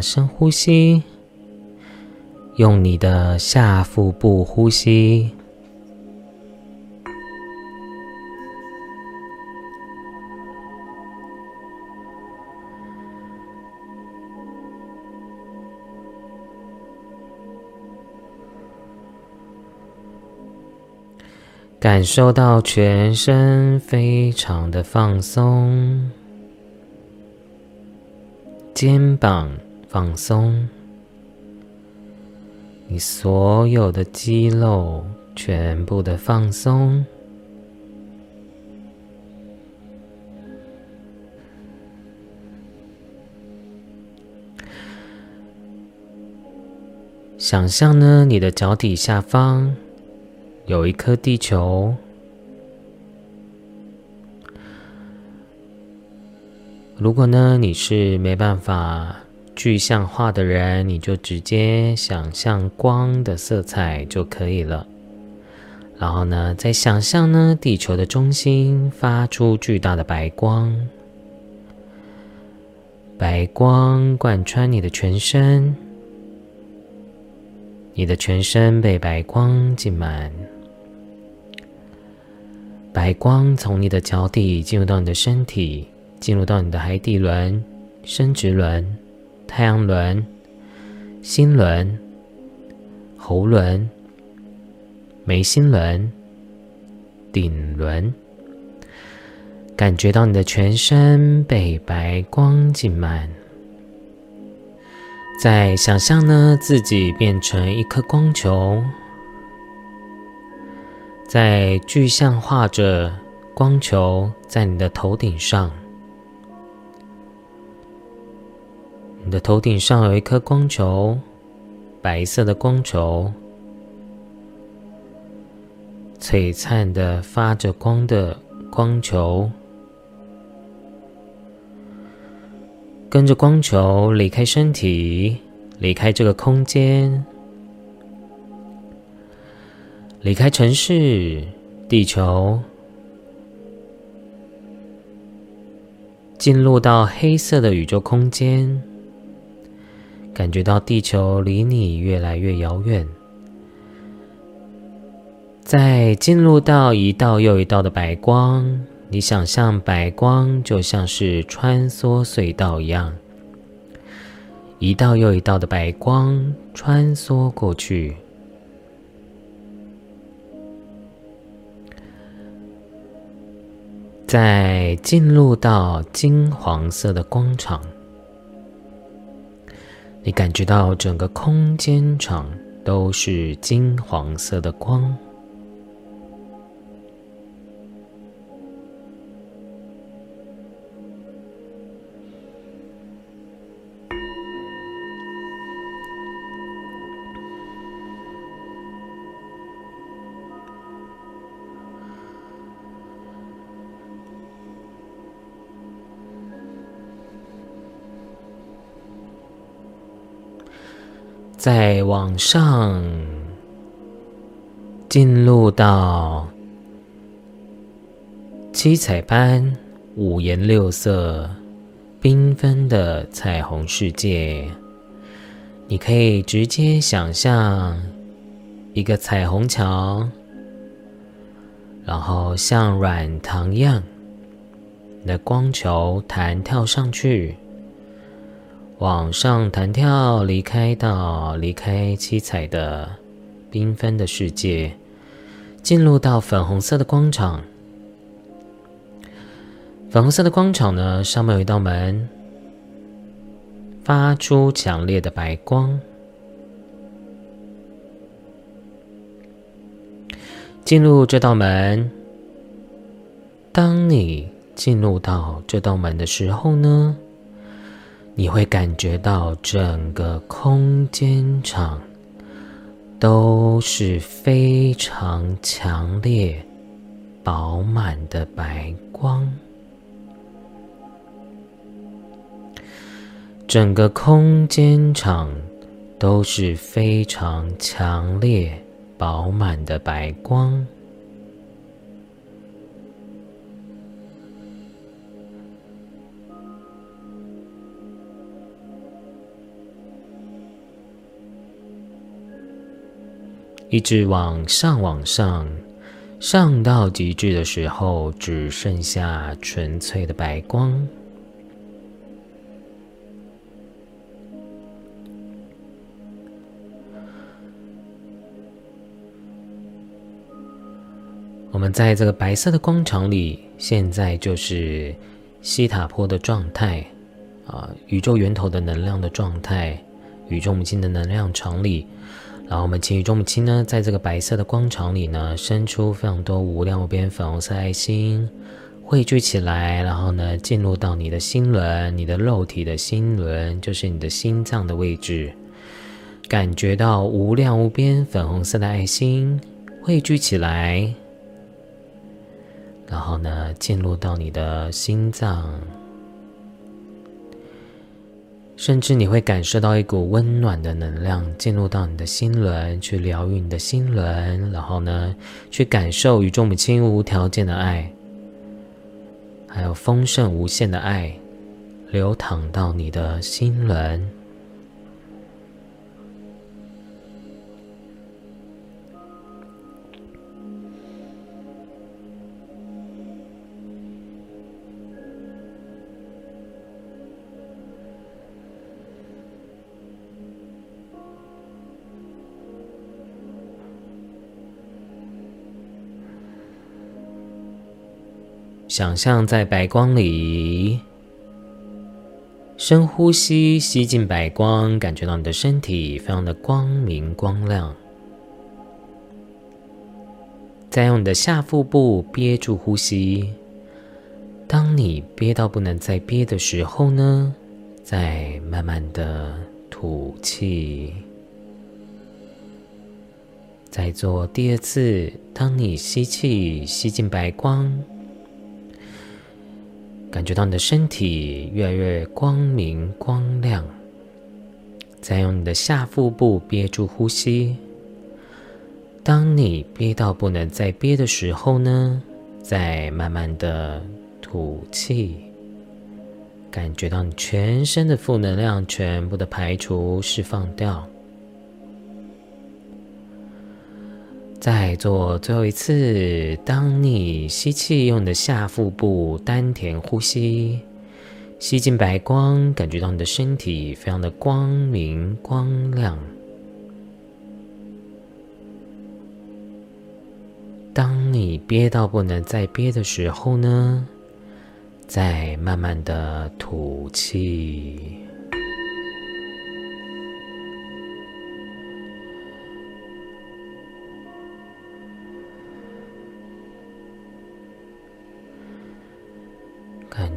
深呼吸，用你的下腹部呼吸。感受到全身非常的放松，肩膀放松，你所有的肌肉全部的放松。想象呢，你的脚底下方。有一颗地球。如果呢你是没办法具象化的人，你就直接想象光的色彩就可以了。然后呢，再想象呢地球的中心发出巨大的白光，白光贯穿你的全身，你的全身被白光浸满。白光从你的脚底进入到你的身体，进入到你的海底轮、生殖轮、太阳轮、心轮、喉轮、眉心轮、顶轮，感觉到你的全身被白光浸满。再想象呢，自己变成一颗光球。在具象化着光球在你的头顶上，你的头顶上有一颗光球，白色的光球，璀璨的发着光的光球，跟着光球离开身体，离开这个空间。离开城市，地球，进入到黑色的宇宙空间，感觉到地球离你越来越遥远。在进入到一道又一道的白光，你想象白光就像是穿梭隧道一样，一道又一道的白光穿梭过去。在进入到金黄色的光场，你感觉到整个空间场都是金黄色的光。再往上，进入到七彩般、五颜六色、缤纷的彩虹世界。你可以直接想象一个彩虹桥，然后像软糖一样的光球弹跳上去。往上弹跳，离开到离开七彩的缤纷的世界，进入到粉红色的光场。粉红色的光场呢，上面有一道门，发出强烈的白光。进入这道门，当你进入到这道门的时候呢？你会感觉到整个空间场都是非常强烈、饱满的白光，整个空间场都是非常强烈、饱满的白光。一直往上往上，上到极致的时候，只剩下纯粹的白光。我们在这个白色的光场里，现在就是西塔坡的状态啊，宇宙源头的能量的状态，宇宙母亲的能量场里。然后我们请宇宙母亲呢，在这个白色的光场里呢，伸出非常多无量无边粉红色爱心，汇聚起来，然后呢，进入到你的心轮，你的肉体的心轮，就是你的心脏的位置，感觉到无量无边粉红色的爱心汇聚起来。然后呢，进入到你的心脏，甚至你会感受到一股温暖的能量进入到你的心轮，去疗愈你的心轮。然后呢，去感受宇宙母亲无条件的爱，还有丰盛无限的爱，流淌到你的心轮。想象在白光里，深呼吸，吸进白光，感觉到你的身体非常的光明光亮。再用你的下腹部憋住呼吸。当你憋到不能再憋的时候呢，再慢慢的吐气。再做第二次，当你吸气，吸进白光。感觉到你的身体越来越光明光亮，再用你的下腹部憋住呼吸。当你憋到不能再憋的时候呢，再慢慢的吐气，感觉到你全身的负能量全部的排除释放掉。再做最后一次。当你吸气，用你的下腹部丹田呼吸，吸进白光，感觉到你的身体非常的光明光亮。当你憋到不能再憋的时候呢，再慢慢的吐气。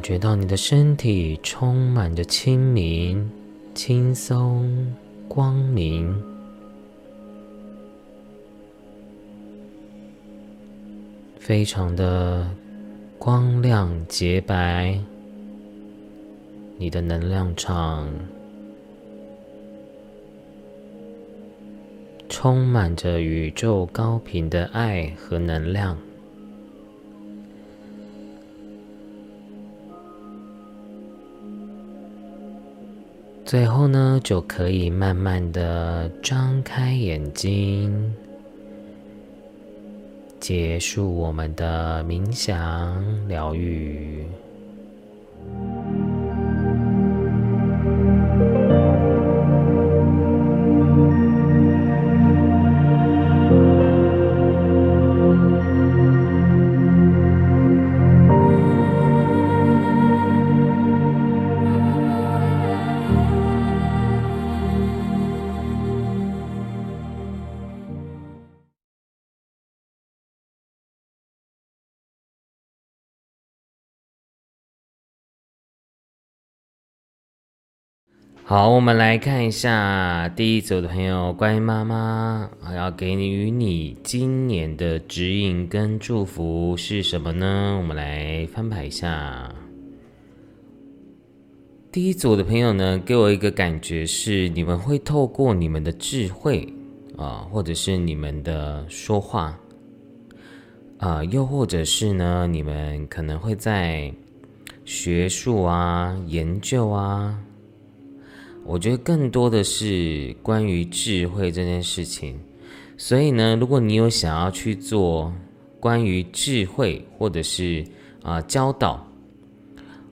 觉到你的身体充满着清明、轻松、光明，非常的光亮洁白。你的能量场充满着宇宙高频的爱和能量。最后呢，就可以慢慢的张开眼睛，结束我们的冥想疗愈。好，我们来看一下第一组的朋友，乖妈妈，我要给你与你今年的指引跟祝福是什么呢？我们来翻牌一下。第一组的朋友呢，给我一个感觉是，你们会透过你们的智慧啊，或者是你们的说话啊，又或者是呢，你们可能会在学术啊、研究啊。我觉得更多的是关于智慧这件事情，所以呢，如果你有想要去做关于智慧，或者是啊教导，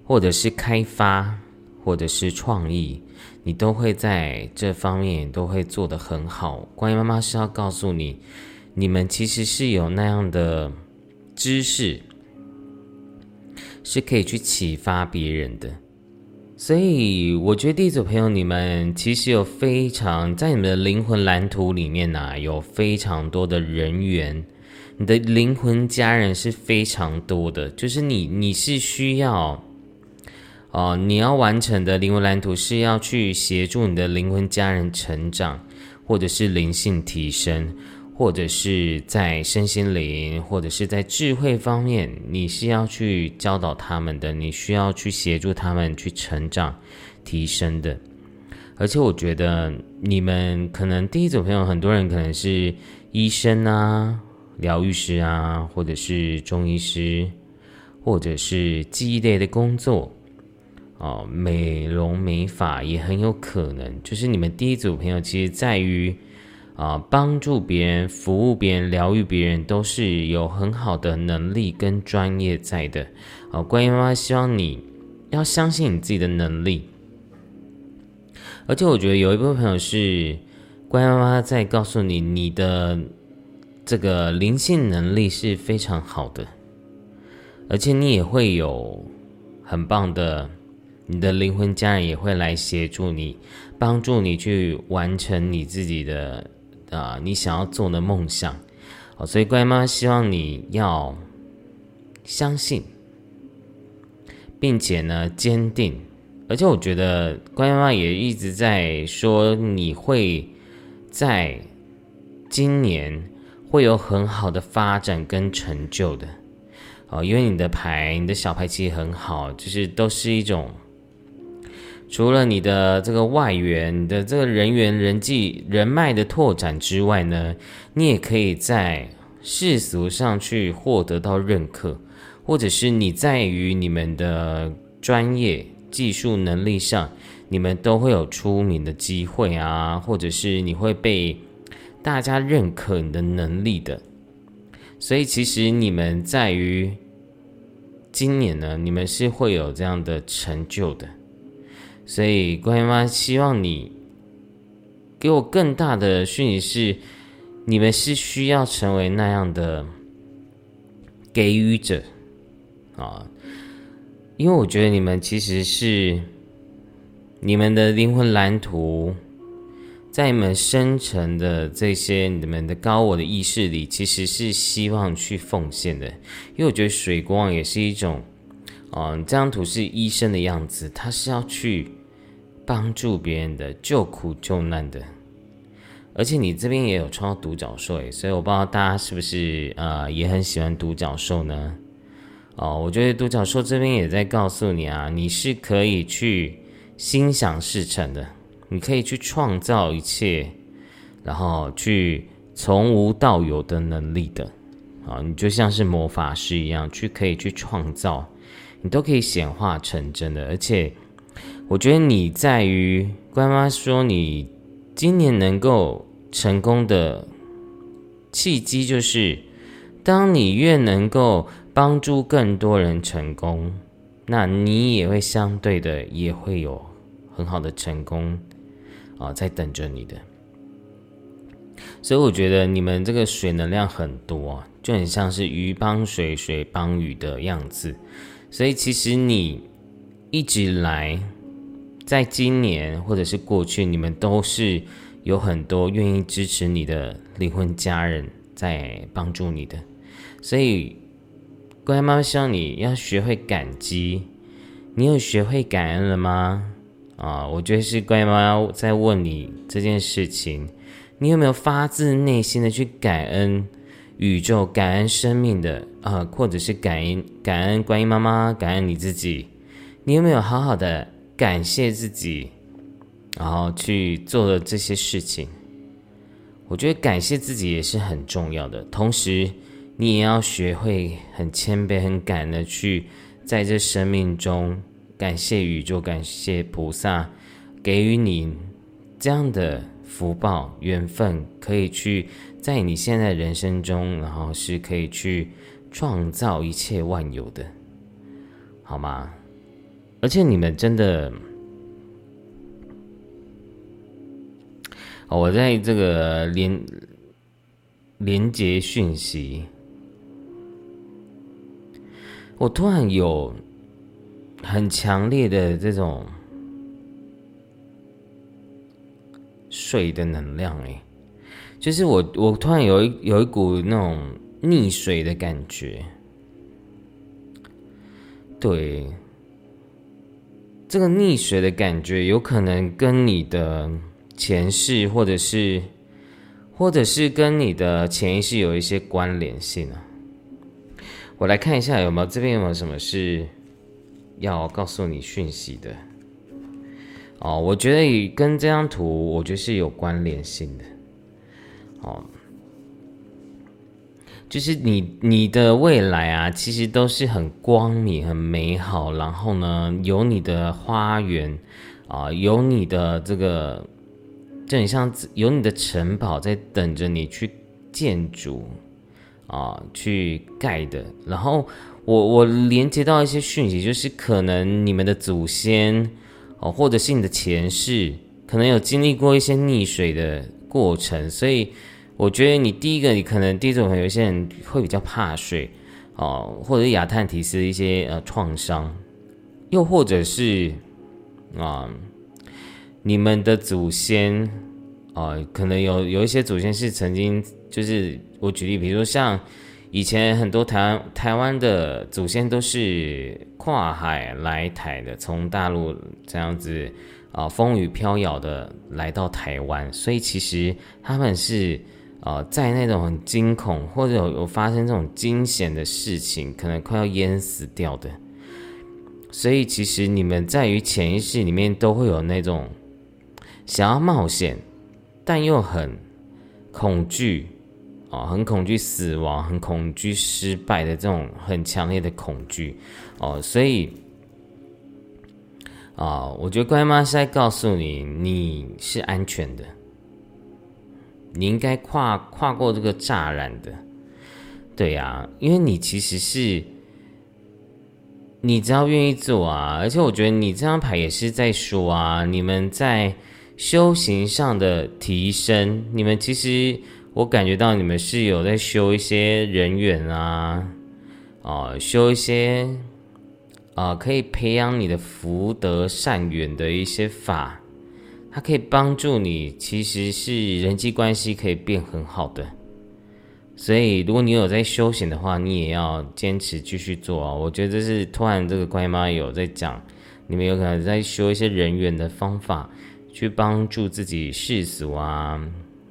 或者是开发，或者是创意，你都会在这方面都会做得很好。关于妈妈是要告诉你，你们其实是有那样的知识，是可以去启发别人的。所以，我觉得第一组朋友，你们其实有非常在你们的灵魂蓝图里面呢，有非常多的人员，你的灵魂家人是非常多的。就是你，你是需要，哦，你要完成的灵魂蓝图是要去协助你的灵魂家人成长，或者是灵性提升。或者是在身心灵，或者是在智慧方面，你是要去教导他们的，你需要去协助他们去成长、提升的。而且，我觉得你们可能第一组朋友，很多人可能是医生啊、疗愈师啊，或者是中医师，或者是记忆类的工作哦，美容美发也很有可能。就是你们第一组朋友，其实在于。啊，帮助别人、服务别人、疗愈别人，都是有很好的能力跟专业在的。啊，关于妈妈希望你要相信你自己的能力，而且我觉得有一部分朋友是关于妈妈在告诉你，你的这个灵性能力是非常好的，而且你也会有很棒的，你的灵魂家人也会来协助你，帮助你去完成你自己的。啊，你想要做的梦想，哦，所以乖妈希望你要相信，并且呢坚定，而且我觉得乖妈妈也一直在说你会在今年会有很好的发展跟成就的，哦，因为你的牌，你的小牌其实很好，就是都是一种。除了你的这个外援、你的这个人员、人际、人脉的拓展之外呢，你也可以在世俗上去获得到认可，或者是你在于你们的专业技术能力上，你们都会有出名的机会啊，或者是你会被大家认可你的能力的。所以其实你们在于今年呢，你们是会有这样的成就的。所以，观音妈希望你给我更大的讯息是：你们是需要成为那样的给予者啊，因为我觉得你们其实是你们的灵魂蓝图，在你们深层的这些你们的高我的意识里，其实是希望去奉献的。因为我觉得水光也是一种。嗯，这张图是医生的样子，他是要去帮助别人的，救苦救难的。而且你这边也有创造独角兽诶，所以我不知道大家是不是呃也很喜欢独角兽呢？哦，我觉得独角兽这边也在告诉你啊，你是可以去心想事成的，你可以去创造一切，然后去从无到有的能力的。啊，你就像是魔法师一样，去可以去创造。你都可以显化成真的，而且我觉得你在于官妈说你今年能够成功的契机，就是当你越能够帮助更多人成功，那你也会相对的也会有很好的成功啊，在等着你的。所以我觉得你们这个水能量很多，啊就很像是鱼帮水，水帮鱼的样子。所以，其实你一直来，在今年或者是过去，你们都是有很多愿意支持你的灵魂家人在帮助你的。所以，乖妈妈希望你要学会感激。你有学会感恩了吗？啊，我觉得是乖妈妈在问你这件事情，你有没有发自内心的去感恩？宇宙感恩生命的啊，或者是感恩感恩观音妈妈，感恩你自己。你有没有好好的感谢自己，然后去做了这些事情？我觉得感谢自己也是很重要的。同时，你也要学会很谦卑、很感恩的去在这生命中感谢宇宙、感谢菩萨给予你这样的福报、缘分，可以去。在你现在人生中，然后是可以去创造一切万有的，好吗？而且你们真的，我在这个连连接讯息，我突然有很强烈的这种水的能量，哎。就是我，我突然有一有一股那种溺水的感觉，对，这个溺水的感觉有可能跟你的前世，或者是，或者是跟你的潜意识有一些关联性啊。我来看一下有没有这边有没有什么是要告诉你讯息的。哦，我觉得跟这张图，我觉得是有关联性的。哦，就是你你的未来啊，其实都是很光明、很美好。然后呢，有你的花园啊，有你的这个，就很像有你的城堡在等着你去建筑啊，去盖的。然后我我连接到一些讯息，就是可能你们的祖先哦，或者是你的前世，可能有经历过一些溺水的过程，所以。我觉得你第一个，你可能第一种有些人会比较怕水，哦，或者是亚特提斯一些呃创伤，又或者是啊，你们的祖先啊，可能有有一些祖先是曾经就是我举例，比如说像以前很多台湾台湾的祖先都是跨海来台的，从大陆这样子啊风雨飘摇的来到台湾，所以其实他们是。啊，在那种很惊恐或者有有发生这种惊险的事情，可能快要淹死掉的，所以其实你们在于潜意识里面都会有那种想要冒险，但又很恐惧啊，很恐惧死亡，很恐惧失败的这种很强烈的恐惧哦，所以啊，我觉得乖妈是在告诉你，你是安全的。你应该跨跨过这个栅栏的，对呀，因为你其实是，你只要愿意做啊，而且我觉得你这张牌也是在说啊，你们在修行上的提升，你们其实我感觉到你们是有在修一些人缘啊，哦，修一些啊可以培养你的福德善缘的一些法。它可以帮助你，其实是人际关系可以变很好的。所以，如果你有在修行的话，你也要坚持继续做啊！我觉得这是突然这个乖妈有在讲，你们有可能在修一些人缘的方法，去帮助自己世俗啊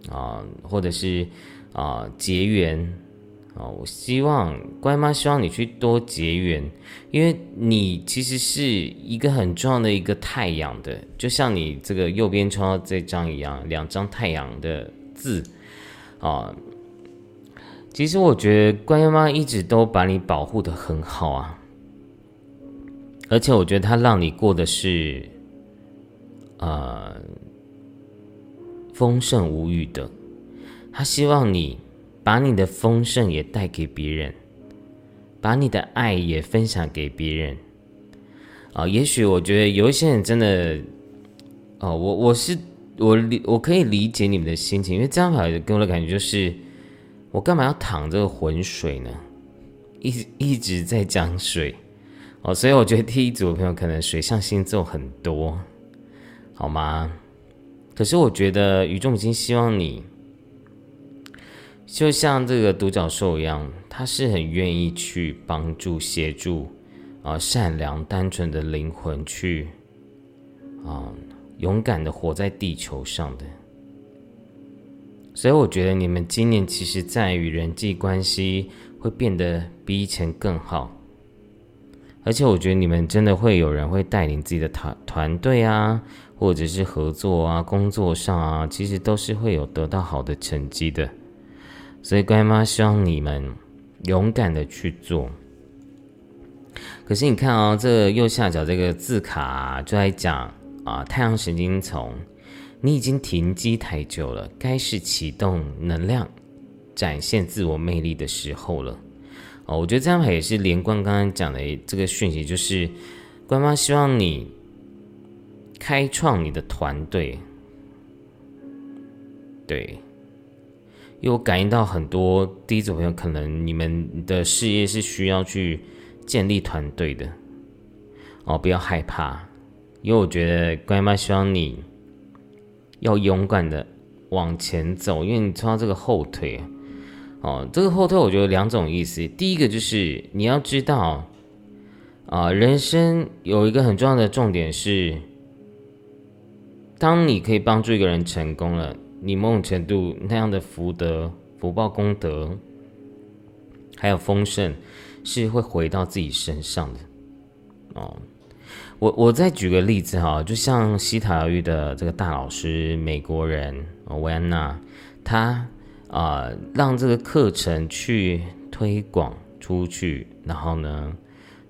啊，或者是啊结缘。啊，我希望乖妈希望你去多结缘，因为你其实是一个很重要的一个太阳的，就像你这个右边抽到这张一样，两张太阳的字啊。其实我觉得乖妈一直都把你保护的很好啊，而且我觉得她让你过的是呃丰盛无语的，她希望你。把你的丰盛也带给别人，把你的爱也分享给别人。啊，也许我觉得有一些人真的，哦，我我是我理我可以理解你们的心情，因为这张牌给我的感觉就是，我干嘛要淌这个浑水呢？一一直在讲水，哦，所以我觉得第一组的朋友可能水象星座很多，好吗？可是我觉得宇宙母亲希望你。就像这个独角兽一样，他是很愿意去帮助、协助啊，善良、单纯的灵魂去啊，勇敢的活在地球上的。所以我觉得你们今年其实在于人际关系会变得比以前更好，而且我觉得你们真的会有人会带领自己的团团队啊，或者是合作啊，工作上啊，其实都是会有得到好的成绩的。所以，乖妈希望你们勇敢的去做。可是，你看哦，这右下角这个字卡就在讲啊，太阳神经丛，你已经停机太久了，该是启动能量展现自我魅力的时候了。哦，我觉得这张牌也是连贯刚刚讲的这个讯息，就是官方希望你开创你的团队。对，因为我感应到很多第一组朋友，可能你们的事业是需要去建立团队的。哦，不要害怕，因为我觉得乖妈希望你要勇敢的往前走，因为你抽到这个后退。哦，这个后退我觉得两种意思。第一个就是你要知道，啊，人生有一个很重要的重点是，当你可以帮助一个人成功了，你某种程度那样的福德、福报、功德，还有丰盛，是会回到自己身上的。哦，我我再举个例子哈，就像西塔疗愈的这个大老师，美国人维安娜，他。啊，让这个课程去推广出去，然后呢，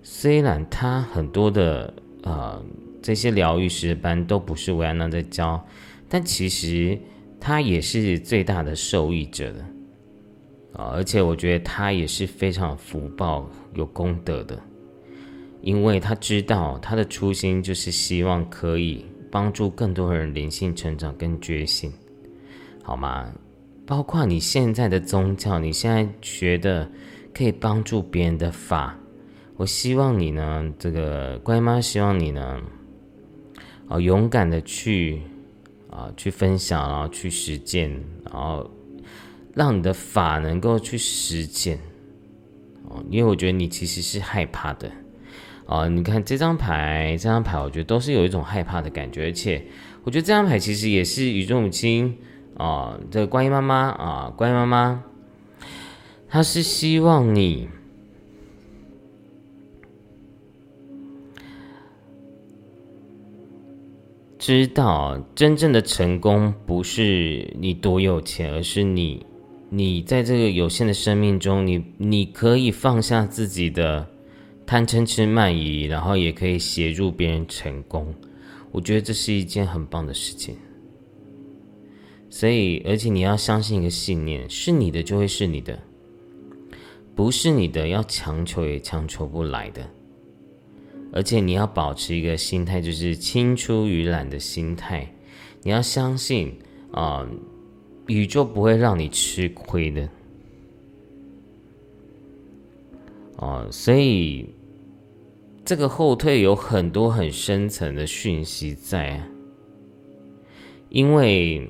虽然他很多的呃这些疗愈师班都不是维安娜在教，但其实他也是最大的受益者的。啊，而且我觉得他也是非常福报、有功德的，因为他知道他的初心就是希望可以帮助更多人灵性成长跟觉醒，好吗？包括你现在的宗教，你现在学的可以帮助别人的法，我希望你呢，这个乖妈希望你呢，啊，勇敢的去啊，去分享，然后去实践，然后让你的法能够去实践，哦，因为我觉得你其实是害怕的，啊，你看这张牌，这张牌，我觉得都是有一种害怕的感觉，而且我觉得这张牌其实也是宇宙母亲。啊，这个观音妈妈啊，观音妈妈，她是希望你知道，真正的成功不是你多有钱，而是你，你在这个有限的生命中，你你可以放下自己的贪嗔痴慢疑，然后也可以协助别人成功。我觉得这是一件很棒的事情。所以，而且你要相信一个信念：是你的就会是你的，不是你的要强求也强求不来的。而且你要保持一个心态，就是青出于蓝的心态。你要相信啊，宇宙不会让你吃亏的。哦，所以这个后退有很多很深层的讯息在，因为。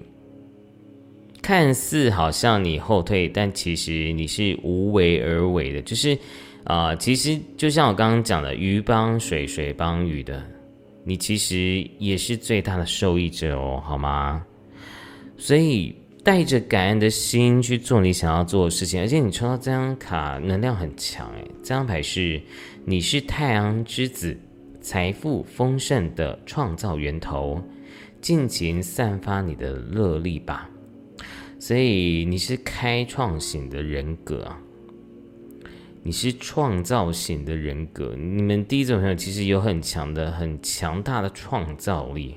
看似好像你后退，但其实你是无为而为的。就是，啊，其实就像我刚刚讲的，鱼帮水，水帮鱼的，你其实也是最大的受益者哦，好吗？所以带着感恩的心去做你想要做的事情，而且你抽到这张卡能量很强诶，这张牌是你是太阳之子，财富丰盛的创造源头，尽情散发你的热力吧。所以你是开创型的人格啊，你是创造型的人格。你们第一种朋友其实有很强的、很强大的创造力。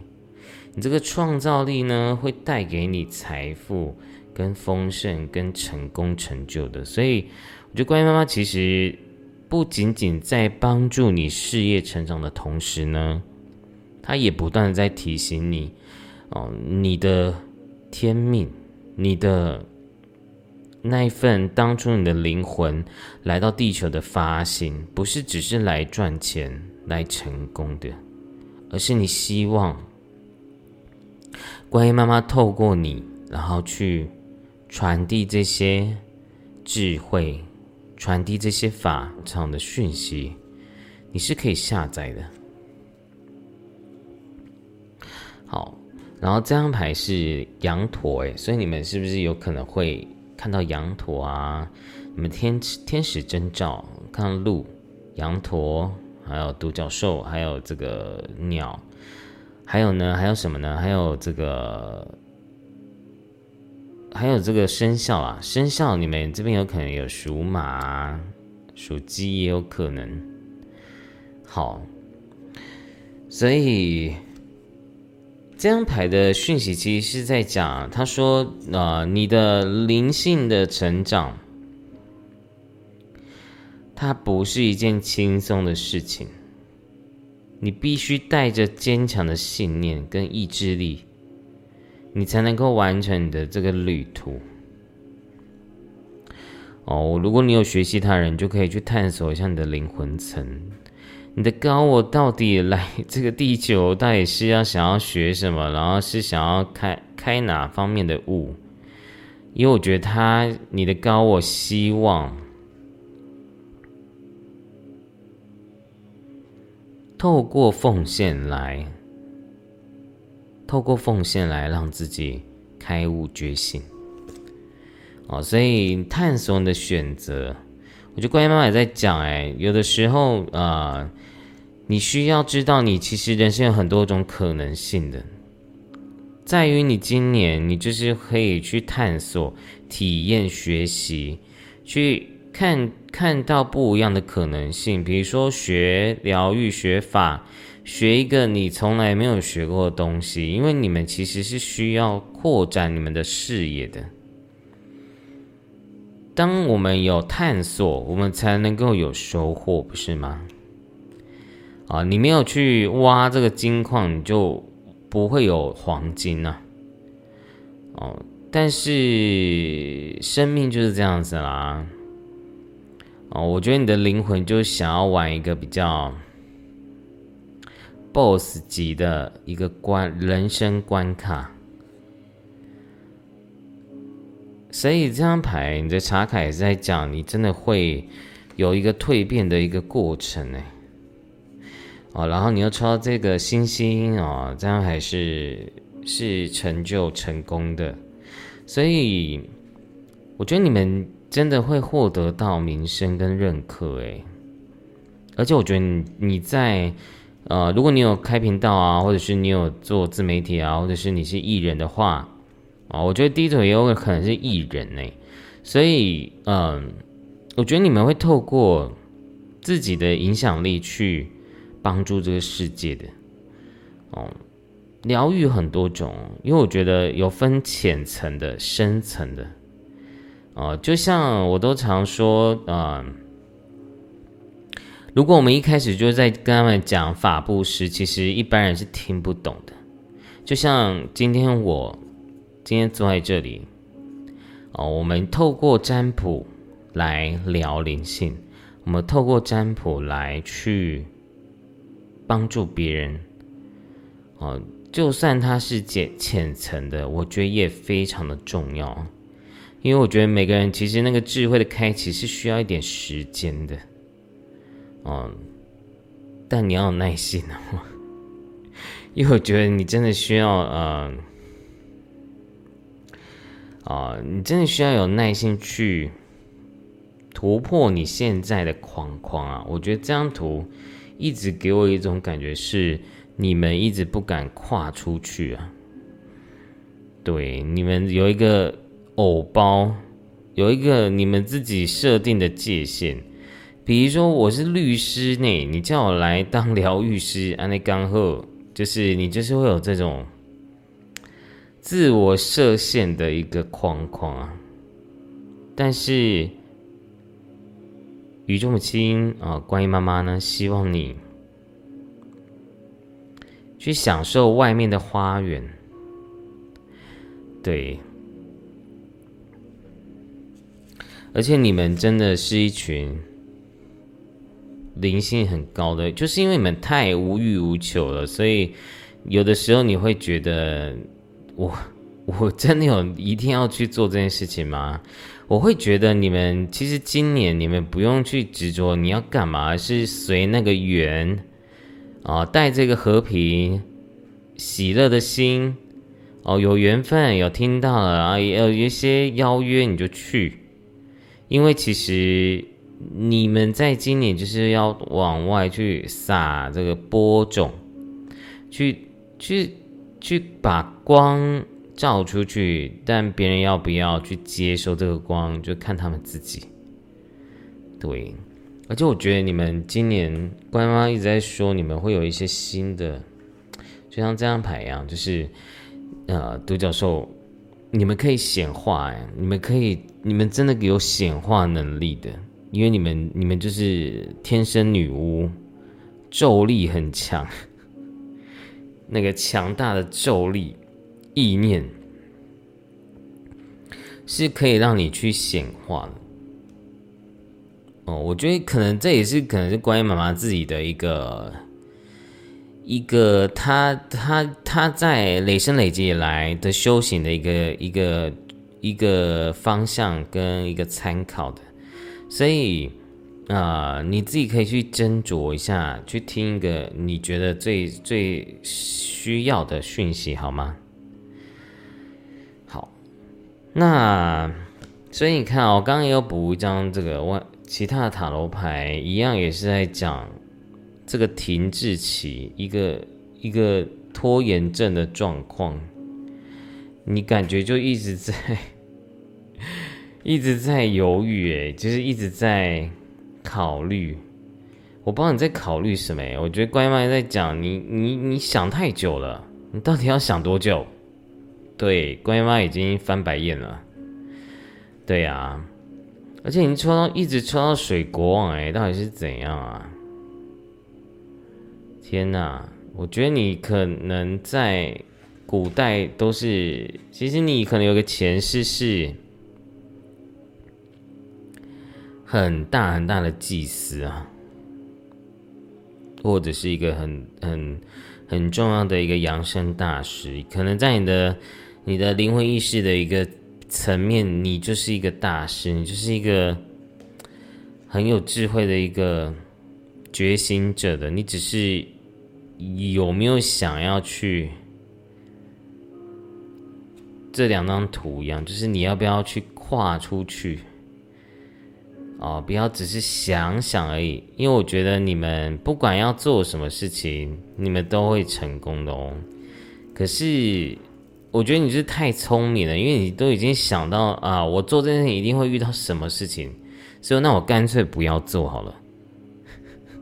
你这个创造力呢，会带给你财富、跟丰盛、跟成功成就的。所以，我觉得关于妈妈其实不仅仅在帮助你事业成长的同时呢，她也不断的在提醒你哦，你的天命。你的那一份当初你的灵魂来到地球的发心，不是只是来赚钱、来成功的，而是你希望观音妈妈透过你，然后去传递这些智慧，传递这些法场的讯息，你是可以下载的。好。然后这张牌是羊驼诶，所以你们是不是有可能会看到羊驼啊？你们天天使征兆看到鹿、羊驼，还有独角兽，还有这个鸟，还有呢？还有什么呢？还有这个，还有这个生肖啊！生肖你们这边有可能有属马、属鸡，也有可能。好，所以。这张牌的讯息其实是在讲，他说，呃，你的灵性的成长，它不是一件轻松的事情，你必须带着坚强的信念跟意志力，你才能够完成你的这个旅途。哦，如果你有学习他人，就可以去探索一下你的灵魂层，你的高我到底来这个地球，到底是要想要学什么，然后是想要开开哪方面的悟？因为我觉得他，你的高我希望透过奉献来，透过奉献来让自己开悟觉醒。哦，所以探索你的选择，我觉得观音妈妈也在讲，哎，有的时候啊，你需要知道，你其实人生有很多种可能性的，在于你今年你就是可以去探索、体验、学习，去看看到不一样的可能性，比如说学疗愈、学法，学一个你从来没有学过的东西，因为你们其实是需要扩展你们的视野的。当我们有探索，我们才能够有收获，不是吗？啊，你没有去挖这个金矿，你就不会有黄金呐。哦，但是生命就是这样子啦。哦，我觉得你的灵魂就想要玩一个比较 BOSS 级的一个关人生关卡。所以这张牌，你的查卡也是在讲，你真的会有一个蜕变的一个过程呢。哦，然后你又抽到这个星星哦，这样还是是成就成功的。所以我觉得你们真的会获得到名声跟认可诶。而且我觉得你你在呃，如果你有开频道啊，或者是你有做自媒体啊，或者是你是艺人的话。啊，我觉得第一种也有可能是艺人呢，所以嗯，我觉得你们会透过自己的影响力去帮助这个世界的。哦，疗愈很多种，因为我觉得有分浅层的、深层的。哦，就像我都常说，嗯，如果我们一开始就在跟他们讲法布施，其实一般人是听不懂的。就像今天我。今天坐在这里，哦，我们透过占卜来聊灵性，我们透过占卜来去帮助别人，哦，就算它是浅浅层的，我觉得也非常的重要，因为我觉得每个人其实那个智慧的开启是需要一点时间的，哦，但你要有耐心哦，因为我觉得你真的需要，嗯。啊，你真的需要有耐心去突破你现在的框框啊！我觉得这张图一直给我一种感觉是，你们一直不敢跨出去啊。对，你们有一个偶包，有一个你们自己设定的界限。比如说，我是律师呢，你叫我来当疗愈师，安内刚后，就是你就是会有这种。自我设限的一个框框啊，但是宇宙母亲啊，观音妈妈呢，希望你去享受外面的花园，对，而且你们真的是一群灵性很高的，就是因为你们太无欲无求了，所以有的时候你会觉得。我我真的有一定要去做这件事情吗？我会觉得你们其实今年你们不用去执着你要干嘛，是随那个缘啊，带这个和平、喜乐的心哦，有缘分有听到了啊，有一些邀约你就去，因为其实你们在今年就是要往外去撒这个播种，去去。去把光照出去，但别人要不要去接受这个光，就看他们自己。对，而且我觉得你们今年官妈一直在说，你们会有一些新的，就像这张牌一样，就是呃，独角兽，你们可以显化，哎，你们可以，你们真的有显化能力的，因为你们，你们就是天生女巫，咒力很强，那个强大的咒力，意念是可以让你去显化的。哦，我觉得可能这也是可能是关于妈妈自己的一个一个，她她她在累生累积以来的修行的一个一个一个方向跟一个参考的，所以啊，你自己可以去斟酌一下，去听一个你觉得最最需要的讯息，好吗？那所以你看哦，我刚刚也有补一张这个外。其他的塔罗牌一样也是在讲这个停滞期，一个一个拖延症的状况，你感觉就一直在 一直在犹豫，哎，就是一直在考虑。我不知道你在考虑什么，我觉得乖妈在讲你你你想太久了，你到底要想多久？对，乖妈已经翻白眼了。对呀。而且你抽到一直抽到水国王，哎，到底是怎样啊？天哪！我觉得你可能在古代都是，其实你可能有个前世是很大很大的祭司啊，或者是一个很很很重要的一个养生大师，可能在你的你的灵魂意识的一个。层面，你就是一个大师，你就是一个很有智慧的一个觉醒者的。你只是有没有想要去这两张图一样，就是你要不要去跨出去？哦，不要只是想想而已。因为我觉得你们不管要做什么事情，你们都会成功的哦。可是。我觉得你是太聪明了，因为你都已经想到啊，我做这件事情一定会遇到什么事情，所以那我干脆不要做好了。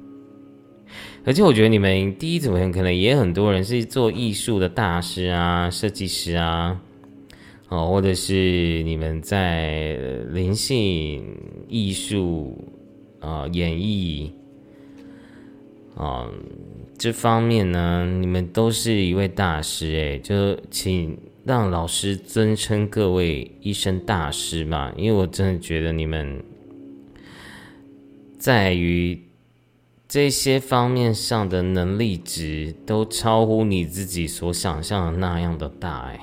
而且我觉得你们第一组人可能也很多人是做艺术的大师啊、设计师啊，哦，或者是你们在灵性艺术啊、演绎啊。这方面呢，你们都是一位大师哎，就请让老师尊称各位一声大师嘛，因为我真的觉得你们在于这些方面上的能力值都超乎你自己所想象的那样的大哎，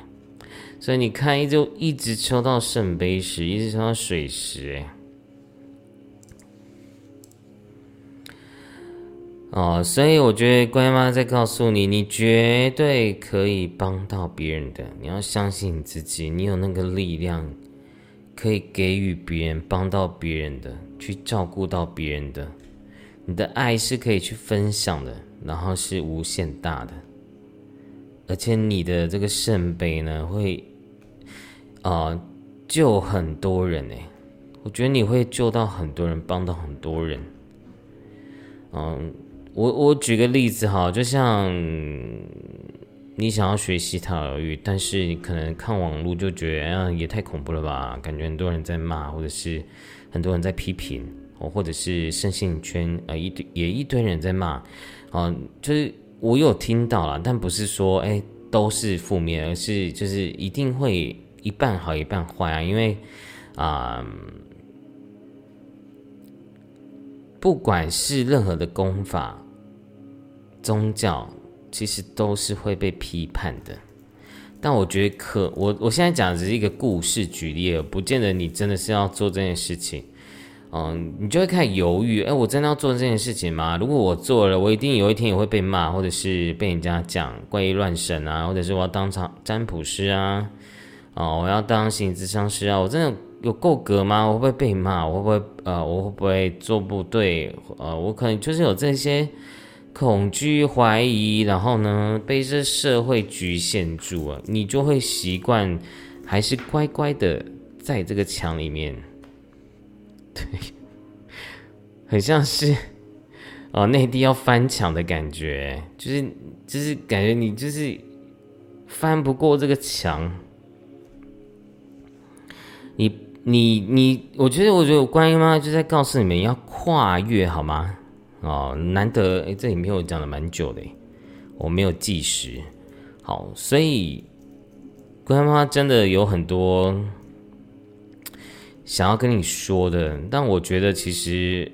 所以你看，就一直抽到圣杯石，一直抽到水石哎。哦，所以我觉得乖妈在告诉你，你绝对可以帮到别人的。你要相信你自己，你有那个力量，可以给予别人、帮到别人的，去照顾到别人的。你的爱是可以去分享的，然后是无限大的。而且你的这个圣杯呢，会啊救很多人诶，我觉得你会救到很多人，帮到很多人。嗯。我我举个例子哈，就像你想要学习塔罗语，但是你可能看网络就觉得，哎呀，也太恐怖了吧？感觉很多人在骂，或者是很多人在批评，哦，或者是圣信圈呃一堆也一堆人在骂，啊，就是我有听到了，但不是说哎都是负面，而是就是一定会一半好一半坏啊，因为啊。不管是任何的功法、宗教，其实都是会被批判的。但我觉得可我我现在讲的只是一个故事举例，而不见得你真的是要做这件事情。嗯，你就会开始犹豫，哎，我真的要做这件事情吗？如果我做了，我一定有一天也会被骂，或者是被人家讲怪异乱神啊，或者是我要当场占卜师啊，哦，我要当心理咨商师啊，我真的。有够格吗？我会不会被骂？我会不会呃，我会不会做不对？呃，我可能就是有这些恐惧、怀疑，然后呢，被这社会局限住了，你就会习惯还是乖乖的在这个墙里面。对，很像是哦，内地要翻墙的感觉，就是就是感觉你就是翻不过这个墙。你你你，我觉得我觉得观音妈妈就在告诉你们要跨越，好吗？哦，难得哎，这里面我讲了蛮久的，我没有计时。好，所以观音妈妈真的有很多想要跟你说的，但我觉得其实。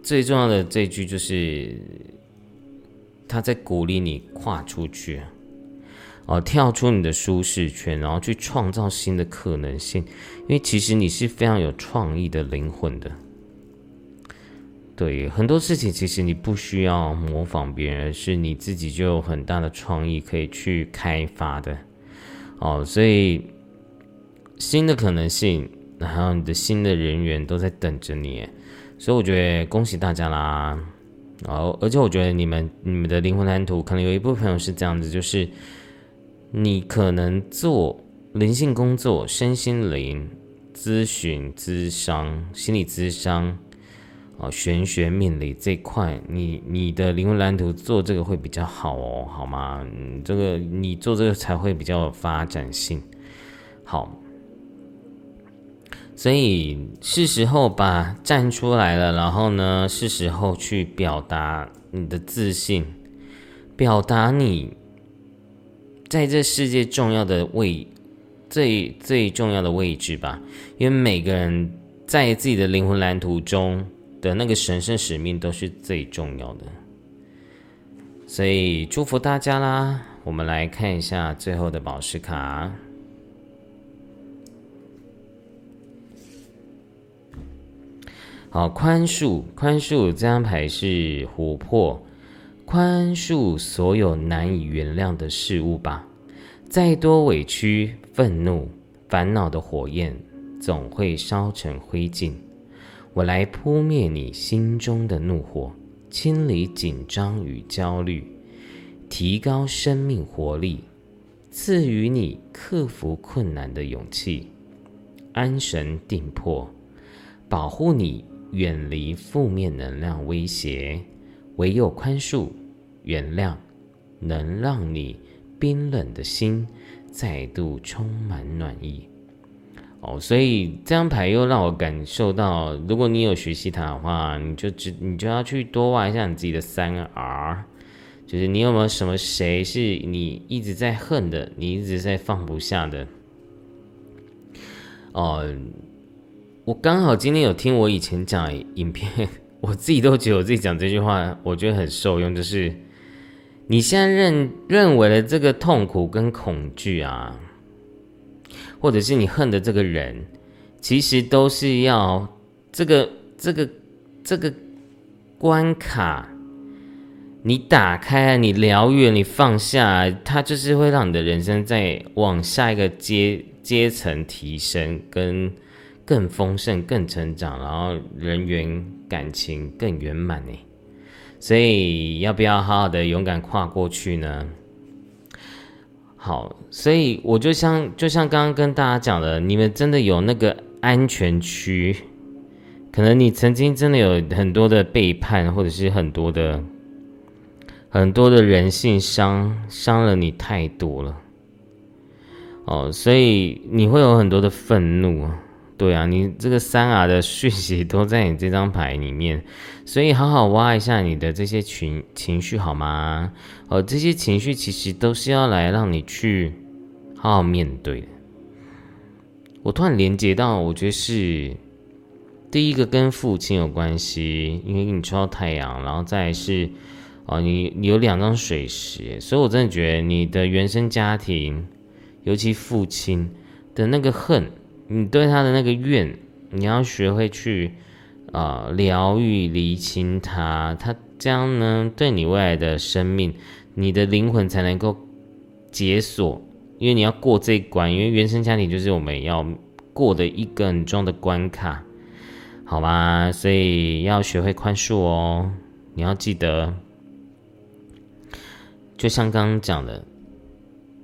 最重要的这句就是，他在鼓励你跨出去，哦，跳出你的舒适圈，然后去创造新的可能性。因为其实你是非常有创意的灵魂的，对很多事情，其实你不需要模仿别人，是你自己就有很大的创意可以去开发的。哦，所以新的可能性，还有你的新的人员都在等着你。所以我觉得恭喜大家啦，然后而且我觉得你们你们的灵魂蓝图可能有一部分朋友是这样子，就是你可能做灵性工作、身心灵咨询、咨商、心理咨商啊、玄学命理这块，你你的灵魂蓝图做这个会比较好哦，好吗？这个你做这个才会比较有发展性，好。所以是时候把站出来了，然后呢，是时候去表达你的自信，表达你在这世界重要的位，最最重要的位置吧。因为每个人在自己的灵魂蓝图中的那个神圣使命都是最重要的。所以祝福大家啦！我们来看一下最后的宝石卡。好，宽恕，宽恕这张牌是琥珀，宽恕所有难以原谅的事物吧。再多委屈、愤怒、烦恼的火焰，总会烧成灰烬。我来扑灭你心中的怒火，清理紧张与焦虑，提高生命活力，赐予你克服困难的勇气，安神定魄，保护你。远离负面能量威胁，唯有宽恕、原谅，能让你冰冷的心再度充满暖意。哦，所以这张牌又让我感受到，如果你有学习它的话，你就只你就要去多挖一下你自己的三 R，就是你有没有什么谁是你一直在恨的，你一直在放不下的，哦。我刚好今天有听我以前讲影片，我自己都觉得我自己讲这句话，我觉得很受用。就是你现在认认为的这个痛苦跟恐惧啊，或者是你恨的这个人，其实都是要这个这个这个关卡，你打开，你疗愈，你放下，它就是会让你的人生再往下一个阶阶层提升跟。更丰盛、更成长，然后人缘、感情更圆满呢。所以要不要好好的勇敢跨过去呢？好，所以我就像就像刚刚跟大家讲的，你们真的有那个安全区，可能你曾经真的有很多的背叛，或者是很多的很多的人性伤伤了你太多了。哦，所以你会有很多的愤怒。对啊，你这个三 R 的讯息都在你这张牌里面，所以好好挖一下你的这些情情绪好吗？哦，这些情绪其实都是要来让你去好好面对的。我突然连接到，我觉得是第一个跟父亲有关系，因为你抽到太阳，然后再是哦，你你有两张水石，所以我真的觉得你的原生家庭，尤其父亲的那个恨。你对他的那个怨，你要学会去啊疗愈、理清他，他这样呢，对你未来的生命，你的灵魂才能够解锁，因为你要过这一关，因为原生家庭就是我们要过的一个很重要的关卡，好吗？所以要学会宽恕哦，你要记得，就像刚刚讲的。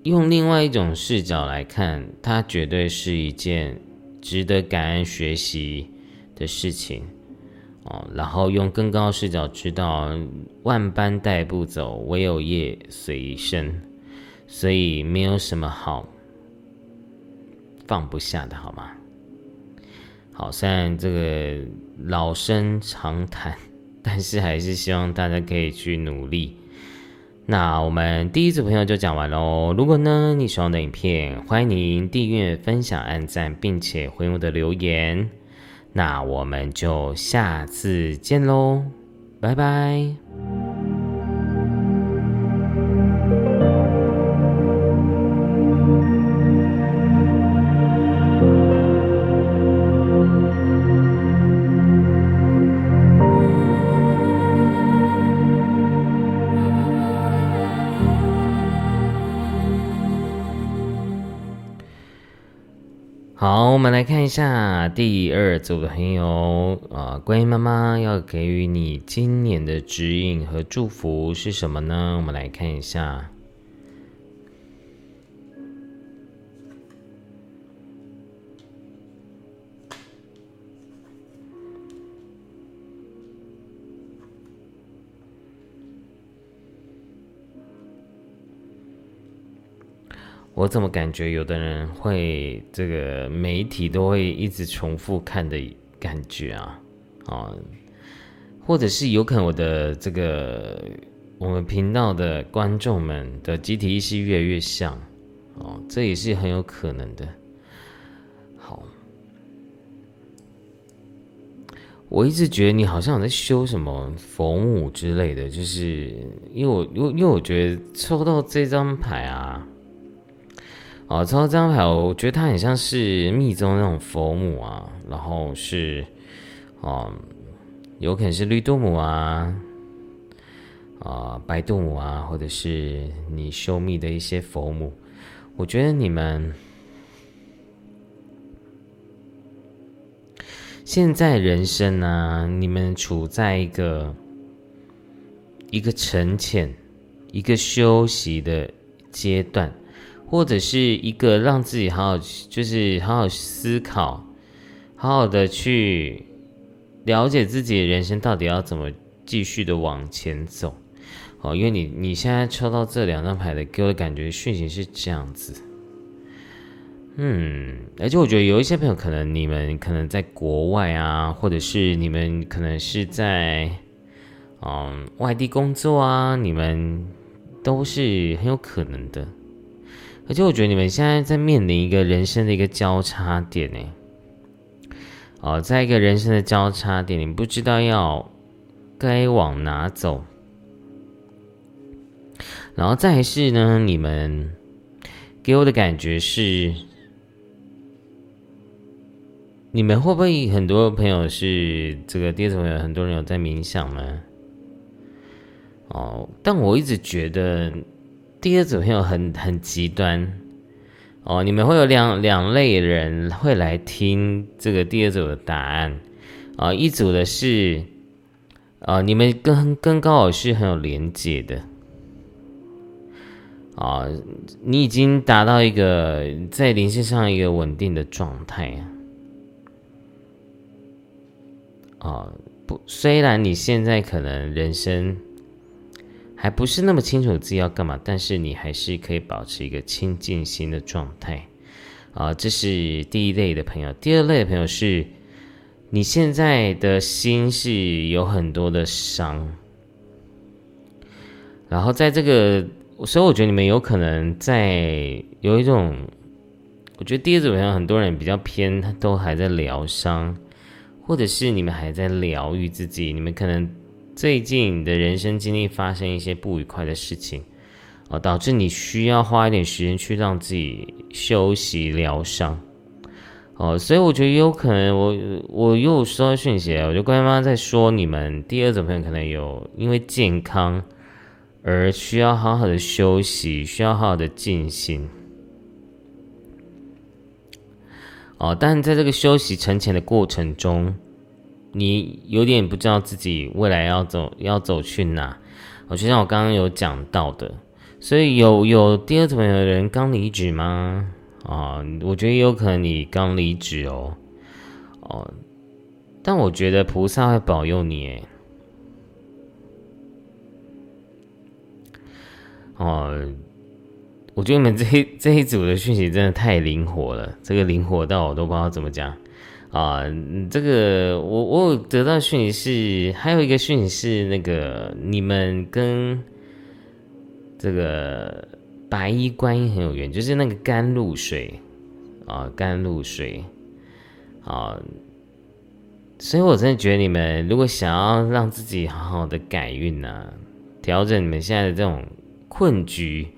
用另外一种视角来看，它绝对是一件值得感恩学习的事情哦，然后用更高视角知道万般带不走，唯有业随身，所以没有什么好放不下的，好吗？好，虽然这个老生常谈，但是还是希望大家可以去努力。那我们第一组朋友就讲完喽。如果呢你喜欢的影片，欢迎您订阅、分享、按赞，并且回我的留言。那我们就下次见喽，拜拜。我们来看一下第二组的朋友啊，关于妈妈要给予你今年的指引和祝福是什么呢？我们来看一下。我怎么感觉有的人会这个媒体都会一直重复看的感觉啊？啊，或者是有可能我的这个我们频道的观众们的集体意识越来越像哦，这也是很有可能的。好，我一直觉得你好像在修什么佛母之类的，就是因为我因为因为我觉得抽到这张牌啊。哦，抽到这张牌，我觉得它很像是密宗那种佛母啊，然后是，哦，有可能是绿度母啊，啊，白度母啊，或者是你修密的一些佛母。我觉得你们现在人生呢，你们处在一个一个沉潜、一个休息的阶段。或者是一个让自己好好，就是好好思考，好好的去了解自己的人生到底要怎么继续的往前走。哦，因为你你现在抽到这两张牌的，给我的感觉讯息是这样子。嗯，而且我觉得有一些朋友可能你们可能在国外啊，或者是你们可能是在嗯外地工作啊，你们都是很有可能的。而且我觉得你们现在在面临一个人生的一个交叉点呢，哦，在一个人生的交叉点，你不知道要该往哪走，然后再是呢，你们给我的感觉是，你们会不会很多朋友是这个第二种朋友，很多人有在冥想吗？哦，但我一直觉得。第二组朋友很很极端。哦，你们会有两两类人会来听这个第二组的答案。啊，一组的是啊，你们跟跟高老师很有连结的。啊，你已经达到一个在灵性上一个稳定的状态啊，不，虽然你现在可能人生。还不是那么清楚自己要干嘛，但是你还是可以保持一个清净心的状态啊。这是第一类的朋友。第二类的朋友是，你现在的心是有很多的伤，然后在这个，所以我觉得你们有可能在有一种，我觉得第二种朋友很多人比较偏，他都还在疗伤，或者是你们还在疗愈自己，你们可能。最近你的人生经历发生一些不愉快的事情，哦，导致你需要花一点时间去让自己休息疗伤，哦，所以我觉得有可能我我又收到讯息，我就乖妈在说你们第二种朋友可能有因为健康而需要好好的休息，需要好好的静心，哦，但在这个休息沉潜的过程中。你有点不知道自己未来要走要走去哪，我就像我刚刚有讲到的，所以有有第二种的人刚离职吗？啊，我觉得有可能你刚离职哦，哦，但我觉得菩萨会保佑你，哎，哦，我觉得你们这一这一组的讯息真的太灵活了，这个灵活到我都不知道怎么讲。啊。这个我我有得到讯息是，还有一个讯息是那个你们跟这个白衣观音很有缘，就是那个甘露水啊，甘露水啊。所以我真的觉得你们如果想要让自己好好的改运呢，调整你们现在的这种困局。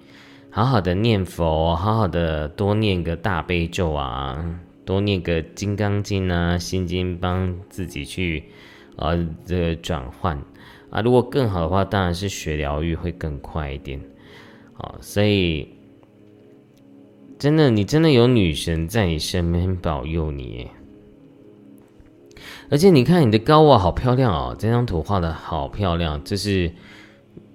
好好的念佛，好好的多念个大悲咒啊，多念个金刚经啊、心经，帮自己去呃这个转换啊。如果更好的话，当然是学疗愈会更快一点。好，所以真的，你真的有女神在你身边保佑你，而且你看你的高瓦好漂亮哦，这张图画的好漂亮，这是。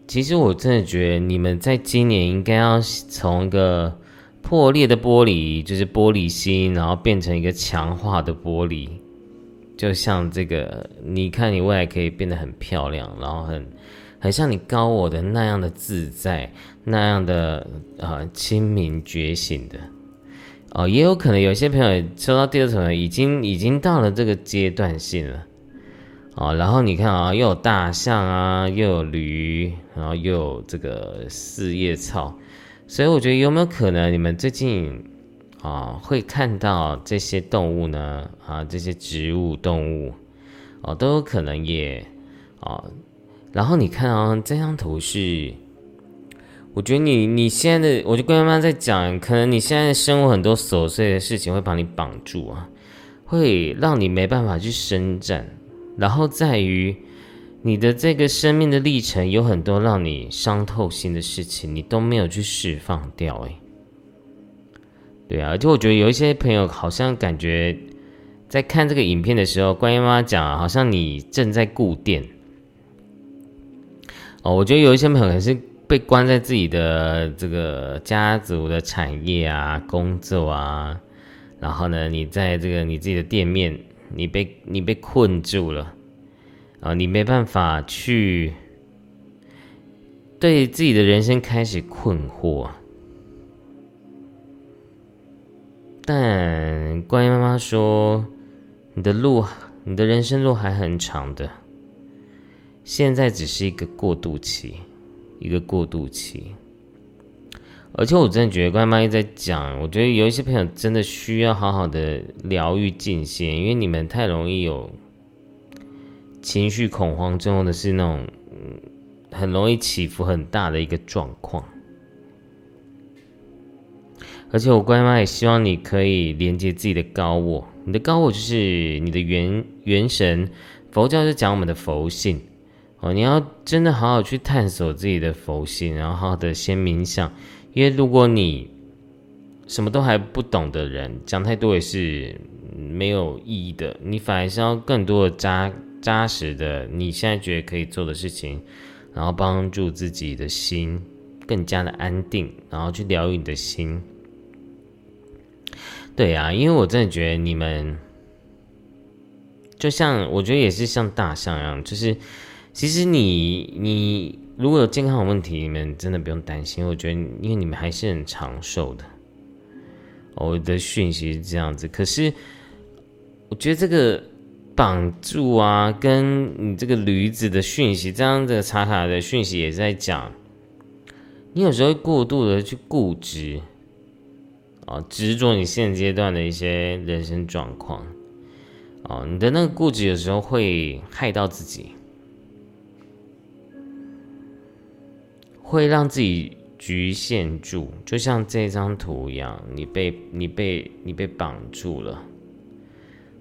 其实我真的觉得，你们在今年应该要从一个破裂的玻璃，就是玻璃心，然后变成一个强化的玻璃，就像这个，你看你未来可以变得很漂亮，然后很很像你高我的那样的自在，那样的啊清明觉醒的。哦，也有可能有些朋友收到第二层，已经已经到了这个阶段性了。哦，然后你看啊，又有大象啊，又有驴，然后又有这个四叶草，所以我觉得有没有可能你们最近啊会看到这些动物呢？啊，这些植物、动物哦都有可能也啊。然后你看啊，这张图是，我觉得你你现在的，我就跟妈妈在讲，可能你现在生活很多琐碎的事情会把你绑住啊，会让你没办法去伸展。然后在于你的这个生命的历程，有很多让你伤透心的事情，你都没有去释放掉。哎，对啊，而且我觉得有一些朋友好像感觉在看这个影片的时候，观音妈妈讲，好像你正在顾店。哦，我觉得有一些朋友可能是被关在自己的这个家族的产业啊、工作啊，然后呢，你在这个你自己的店面。你被你被困住了啊！你没办法去对自己的人生开始困惑。但观音妈妈说：“你的路，你的人生路还很长的。现在只是一个过渡期，一个过渡期。”而且我真的觉得，关妈一直在讲，我觉得有一些朋友真的需要好好的疗愈静心，因为你们太容易有情绪恐慌症，的是那种很容易起伏很大的一个状况。而且我乖妈也希望你可以连接自己的高我，你的高我就是你的元元神，佛教是讲我们的佛性哦，你要真的好好去探索自己的佛性，然后好好的先冥想。因为如果你什么都还不懂的人，讲太多也是没有意义的。你反而是要更多的扎扎实的，你现在觉得可以做的事情，然后帮助自己的心更加的安定，然后去疗愈你的心。对啊，因为我真的觉得你们就像我觉得也是像大象一样，就是其实你你。如果有健康的问题，你们真的不用担心。我觉得，因为你们还是很长寿的。我的讯息是这样子，可是我觉得这个绑住啊，跟你这个驴子的讯息，这样的查卡的讯息也在讲，你有时候过度的去固执，啊，执着你现阶段的一些人生状况，哦，你的那个固执有时候会害到自己。会让自己局限住，就像这张图一样，你被你被你被绑住了，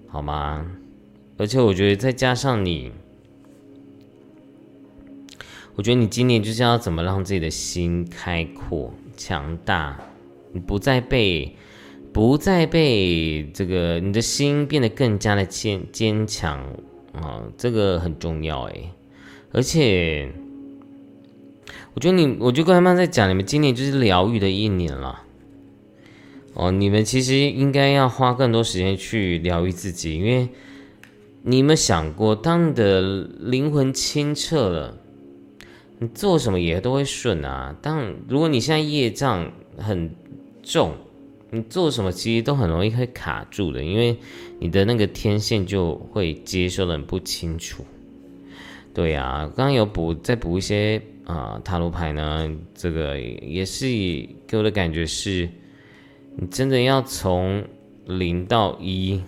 好吗？而且我觉得再加上你，我觉得你今年就是要怎么让自己的心开阔、强大，你不再被不再被这个你的心变得更加的坚坚强啊，这个很重要哎，而且。我觉得你，我就跟他们在讲，你们今年就是疗愈的一年了。哦，你们其实应该要花更多时间去疗愈自己，因为你有没有想过，当你的灵魂清澈了，你做什么也都会顺啊。当如果你现在业障很重，你做什么其实都很容易会卡住的，因为你的那个天线就会接收的很不清楚。对呀，刚刚有补再补一些啊塔罗牌呢，这个也是给我的感觉是，你真的要从零到一。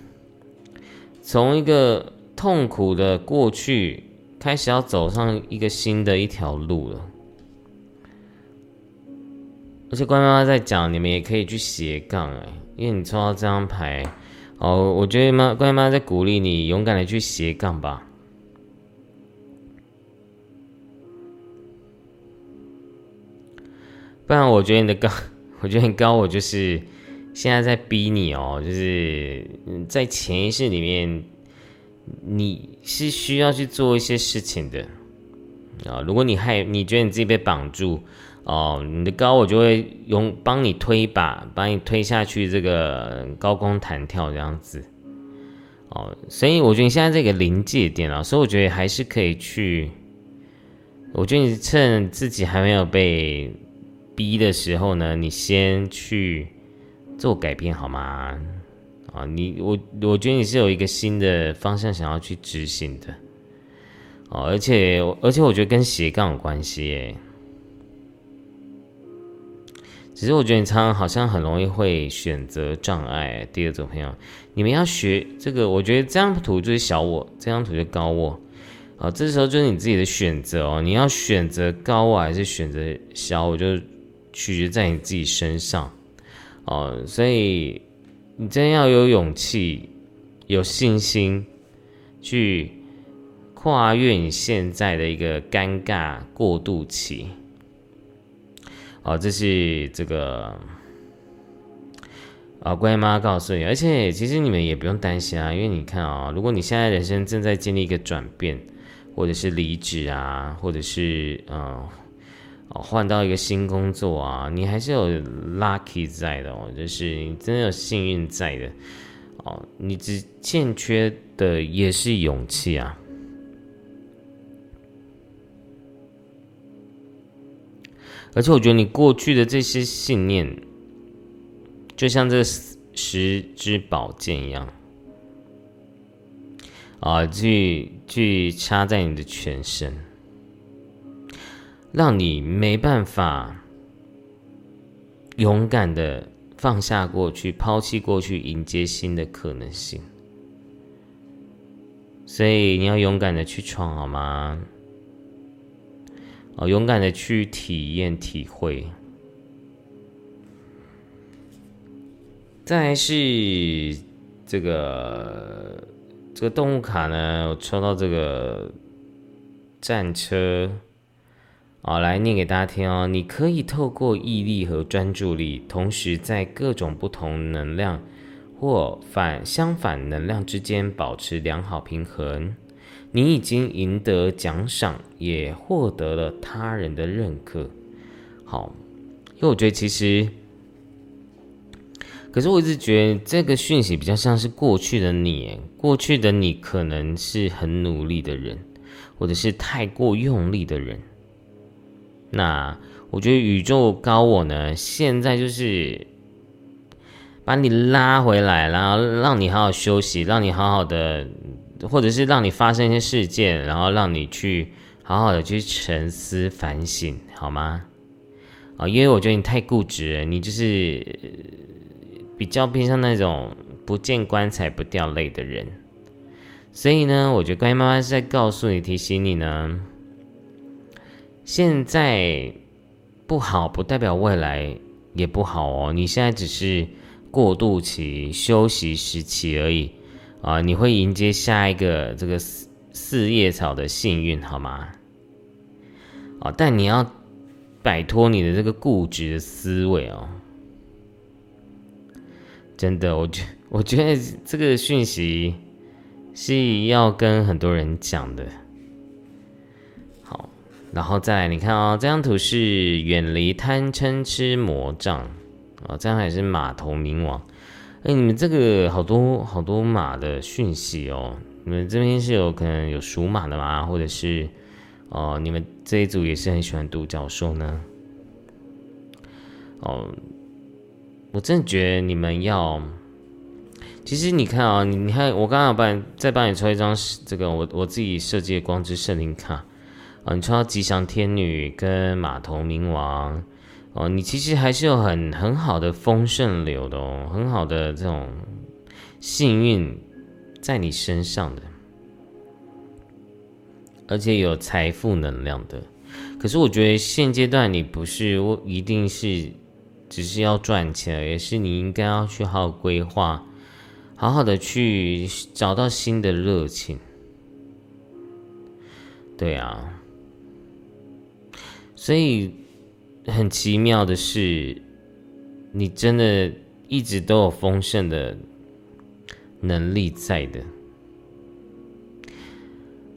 从一个痛苦的过去开始，要走上一个新的一条路了。而且关妈妈在讲，你们也可以去斜杠哎，因为你抽到这张牌哦，我觉得妈关妈妈在鼓励你勇敢的去斜杠吧。不然我觉得你的高，我觉得你高，我就是。现在在逼你哦，就是在潜意识里面，你是需要去做一些事情的啊。如果你害，你觉得你自己被绑住哦，你的高我就会用帮你推一把，把你推下去，这个高空弹跳这样子哦。所以我觉得你现在这个临界点啊，所以我觉得还是可以去。我觉得你趁自己还没有被逼的时候呢，你先去。做改变好吗？啊，你我我觉得你是有一个新的方向想要去执行的，哦，而且而且我觉得跟斜杠有关系耶。只是我觉得你常常好像很容易会选择障碍。第二种朋友，你们要学这个，我觉得这张图就是小我，这张图就高我，啊，这时候就是你自己的选择哦，你要选择高我还是选择小我，就取决在你自己身上。哦，所以你真要有勇气、有信心去跨越你现在的一个尴尬过渡期。哦，这是这个啊，乖妈告诉你，而且其实你们也不用担心啊，因为你看啊，如果你现在人生正在经历一个转变，或者是离职啊，或者是嗯。哦，换到一个新工作啊，你还是有 lucky 在的哦，就是你真的有幸运在的哦，你只欠缺的也是勇气啊。而且我觉得你过去的这些信念，就像这十支宝剑一样，啊，去去插在你的全身。让你没办法勇敢的放下过去，抛弃过去，迎接新的可能性。所以你要勇敢的去闯，好吗？哦，勇敢的去体验、体会。再是这个这个动物卡呢，我抽到这个战车。好，来念给大家听哦。你可以透过毅力和专注力，同时在各种不同能量或反相反能量之间保持良好平衡。你已经赢得奖赏，也获得了他人的认可。好，因为我觉得其实，可是我一直觉得这个讯息比较像是过去的你，过去的你可能是很努力的人，或者是太过用力的人。那我觉得宇宙高我呢，现在就是把你拉回来，然后让你好好休息，让你好好的，或者是让你发生一些事件，然后让你去好好的去沉思反省，好吗？啊，因为我觉得你太固执了，你就是比较偏向那种不见棺材不掉泪的人，所以呢，我觉得关于妈妈是在告诉你、提醒你呢。现在不好，不代表未来也不好哦。你现在只是过渡期、休息时期而已啊！你会迎接下一个这个四四叶草的幸运，好吗？啊！但你要摆脱你的这个固执的思维哦。真的，我觉我觉得这个讯息是要跟很多人讲的。然后再，你看哦，这张图是远离贪嗔痴魔障啊，这样还是马头冥王。哎，你们这个好多好多马的讯息哦，你们这边是有可能有属马的吗？或者是哦，你们这一组也是很喜欢独角兽呢？哦，我真的觉得你们要，其实你看啊，你你看，我刚刚帮再帮你抽一张这个我我自己设计的光之圣灵卡啊，你抽到吉祥天女跟马头冥王哦，你其实还是有很很好的丰盛流的哦，很好的这种幸运。在你身上的，而且有财富能量的。可是我觉得现阶段你不是一定是只是要赚钱，也是你应该要去好好规划，好好的去找到新的热情。对啊，所以很奇妙的是，你真的一直都有丰盛的。能力在的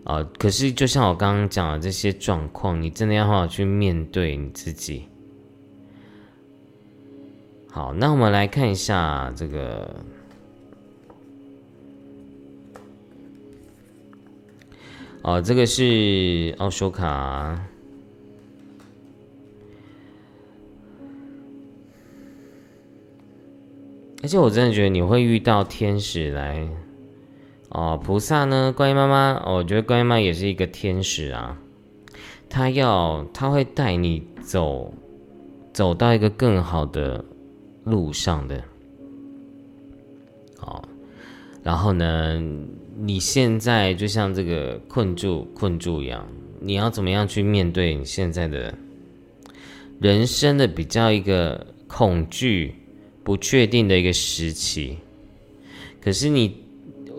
啊，可是就像我刚刚讲的这些状况，你真的要好好去面对你自己。好，那我们来看一下这个，哦，这个是奥修卡。而且我真的觉得你会遇到天使来哦，菩萨呢？观音妈妈，哦我觉得观音妈也是一个天使啊。他要他会带你走，走到一个更好的路上的。哦，然后呢，你现在就像这个困住困住一样，你要怎么样去面对你现在的人生的比较一个恐惧？不确定的一个时期，可是你，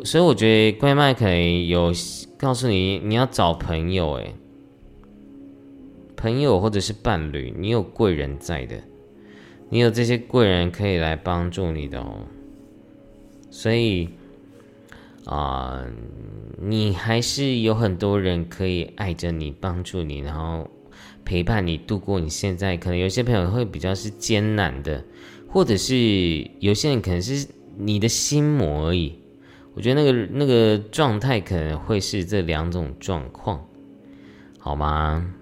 所以我觉得怪麦可能有告诉你，你要找朋友，诶，朋友或者是伴侣，你有贵人在的，你有这些贵人可以来帮助你的哦。所以啊，你还是有很多人可以爱着你，帮助你，然后陪伴你度过你现在可能有些朋友会比较是艰难的。或者是有些人可能是你的心魔而已，我觉得那个那个状态可能会是这两种状况，好吗？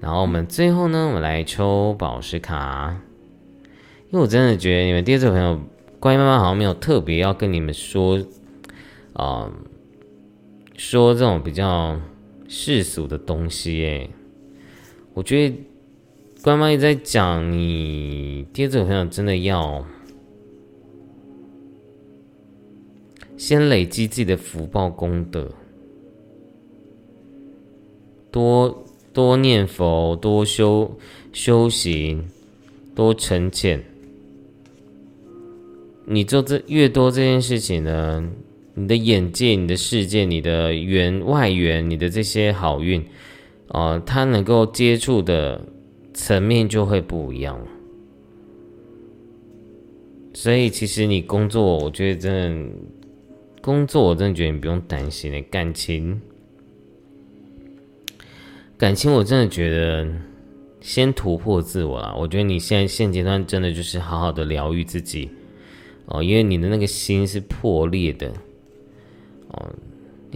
然后我们最后呢，我们来抽宝石卡，因为我真的觉得你们第二组朋友，关于妈妈好像没有特别要跟你们说，啊，说这种比较世俗的东西，诶，我觉得。官方也在讲，你第二组朋友真的要先累积自己的福报功德，多多念佛，多修修行，多沉潜。你做这越多这件事情呢，你的眼界、你的世界、你的缘外缘、你的这些好运，啊，他能够接触的。层面就会不一样所以其实你工作，我觉得真的工作，我真的觉得你不用担心的。感情，感情，我真的觉得先突破自我啦。我觉得你现在现阶段真的就是好好的疗愈自己哦，因为你的那个心是破裂的哦。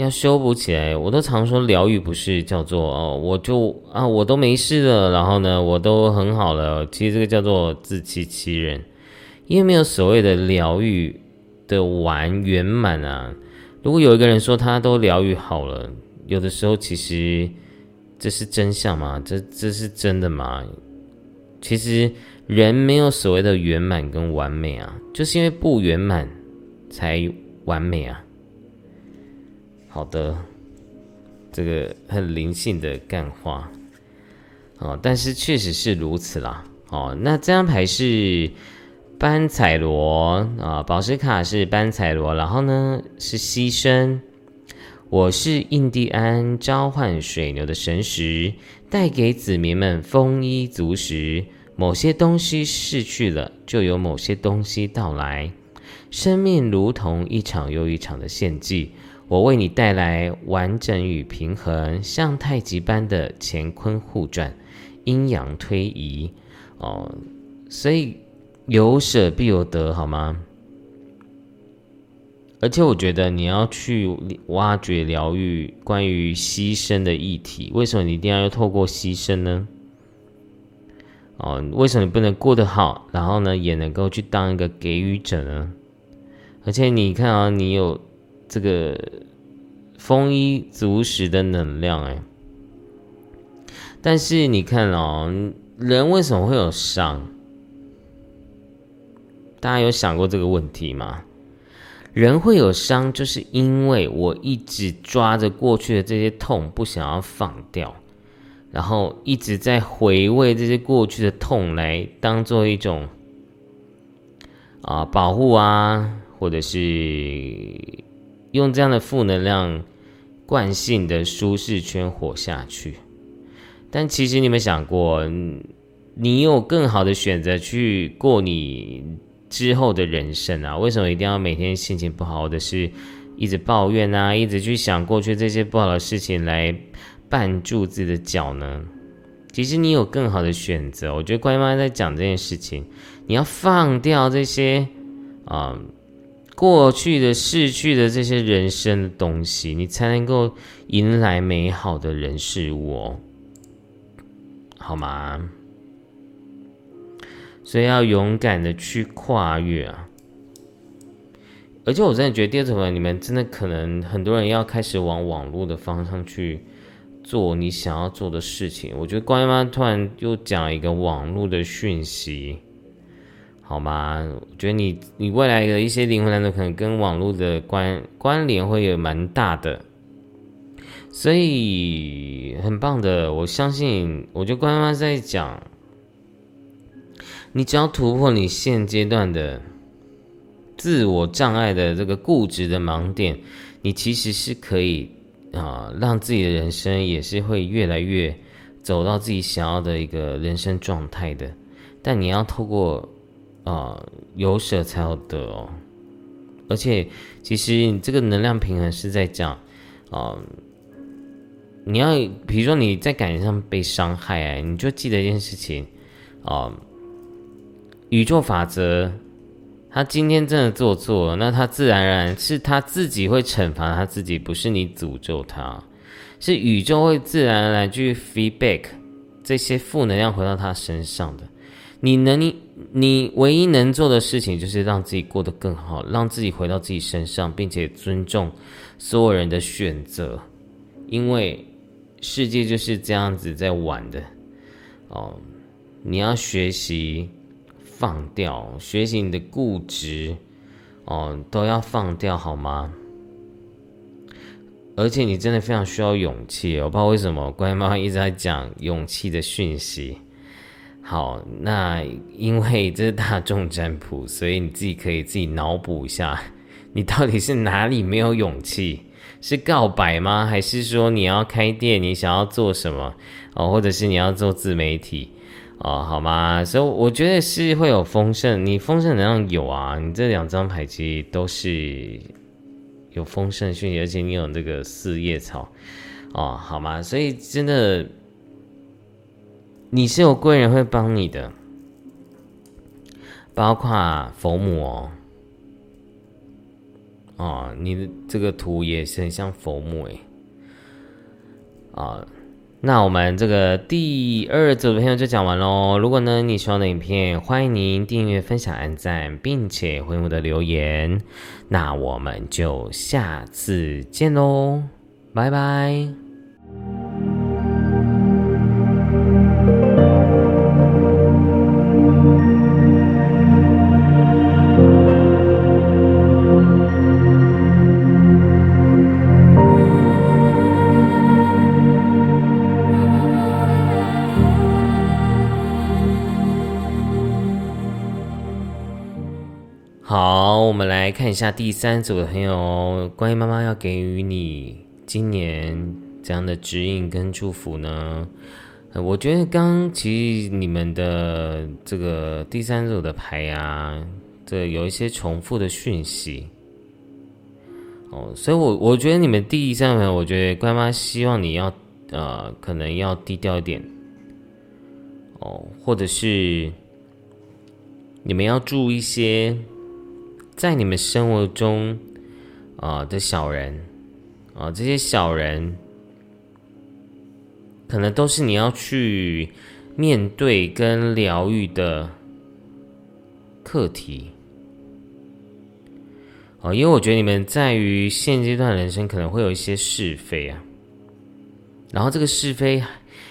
要修补起来，我都常说疗愈不是叫做哦，我就啊，我都没事了，然后呢，我都很好了。其实这个叫做自欺欺人，因为没有所谓的疗愈的完圆满啊。如果有一个人说他都疗愈好了，有的时候其实这是真相吗？这这是真的吗？其实人没有所谓的圆满跟完美啊，就是因为不圆满才完美啊。好的，这个很灵性的干话，哦，但是确实是如此啦。哦，那这张牌是班彩罗啊，宝石卡是班彩罗，然后呢是牺牲。我是印第安召唤水牛的神石，带给子民们丰衣足食。某些东西逝去了，就有某些东西到来。生命如同一场又一场的献祭。我为你带来完整与平衡，像太极般的乾坤互转，阴阳推移哦，所以有舍必有得，好吗？而且我觉得你要去挖掘疗愈关于牺牲的议题，为什么你一定要透过牺牲呢？哦，为什么你不能过得好，然后呢也能够去当一个给予者呢？而且你看啊，你有这个丰衣足食的能量哎，但是你看哦，人为什么会有伤？大家有想过这个问题吗？人会有伤，就是因为我一直抓着过去的这些痛，不想要放掉，然后一直在回味这些过去的痛，来当做一种啊保护啊，或者是用这样的负能量惯性的舒适圈活下去。但其实你们想过，你有更好的选择去过你。之后的人生啊，为什么一定要每天心情不好，或者是一直抱怨啊，一直去想过去这些不好的事情来绊住自己的脚呢？其实你有更好的选择。我觉得关妈妈在讲这件事情，你要放掉这些啊过去的逝去的这些人生的东西，你才能够迎来美好的人事物，好吗？所以要勇敢的去跨越啊！而且我真的觉得第二种人，你们真的可能很多人要开始往网络的方向去做你想要做的事情。我觉得关妈突然又讲一个网络的讯息，好吗？我觉得你你未来的一些灵魂蓝图可能跟网络的关关联会有蛮大的，所以很棒的。我相信，我觉得关妈在讲。你只要突破你现阶段的自我障碍的这个固执的盲点，你其实是可以啊，让自己的人生也是会越来越走到自己想要的一个人生状态的。但你要透过啊有舍才有得哦，而且其实你这个能量平衡是在讲啊，你要比如说你在感情上被伤害哎，你就记得一件事情啊。宇宙法则，他今天真的做错了，那他自然而然是他自己会惩罚他自己，不是你诅咒他，是宇宙会自然而然去 feedback 这些负能量回到他身上的。你能你你唯一能做的事情就是让自己过得更好，让自己回到自己身上，并且尊重所有人的选择，因为世界就是这样子在玩的哦。你要学习。放掉，学习你的固执，哦，都要放掉好吗？而且你真的非常需要勇气。我不知道为什么乖妈妈一直在讲勇气的讯息。好，那因为这是大众占卜，所以你自己可以自己脑补一下，你到底是哪里没有勇气？是告白吗？还是说你要开店？你想要做什么？哦，或者是你要做自媒体？哦，好吗？所以我觉得是会有丰盛，你丰盛能量有啊，你这两张牌其实都是有丰盛讯息，而且你有这个四叶草，哦，好吗？所以真的你是有贵人会帮你的，包括佛母哦，哦，你的这个图也是很像佛母诶，啊。那我们这个第二组的朋友就讲完喽。如果呢你喜欢的影片，欢迎您订阅、分享、按赞，并且回我的留言。那我们就下次见喽，拜拜。来看一下第三组的朋友哦，关于妈妈要给予你今年怎样的指引跟祝福呢？我觉得刚其实你们的这个第三组的牌啊，这有一些重复的讯息哦，所以我我觉得你们第三组，我觉得乖妈希望你要呃，可能要低调一点哦，或者是你们要注意一些。在你们生活中，啊的小人啊，这些小人可能都是你要去面对跟疗愈的课题。哦，因为我觉得你们在于现阶段人生可能会有一些是非啊，然后这个是非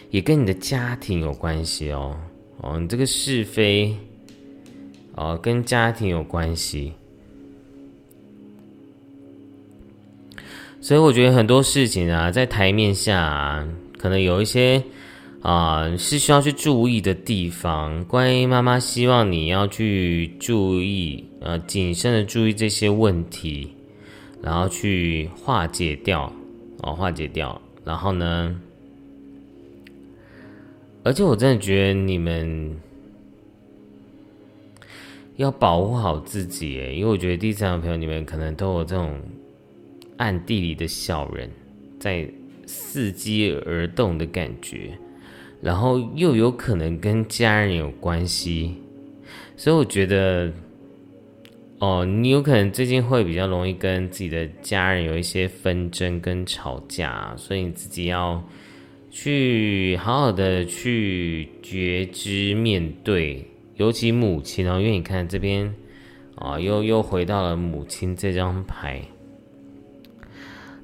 也跟你的家庭有关系哦。哦，你这个是非，哦，跟家庭有关系，所以我觉得很多事情啊，在台面下可能有一些。啊，是需要去注意的地方。关于妈妈希望你要去注意，呃，谨慎的注意这些问题，然后去化解掉，哦，化解掉。然后呢，而且我真的觉得你们要保护好自己，诶，因为我觉得第三个朋友你们可能都有这种暗地里的小人，在伺机而动的感觉。然后又有可能跟家人有关系，所以我觉得，哦，你有可能最近会比较容易跟自己的家人有一些纷争跟吵架，所以你自己要去好好的去觉知面对，尤其母亲哦，因为你看这边啊，又又回到了母亲这张牌，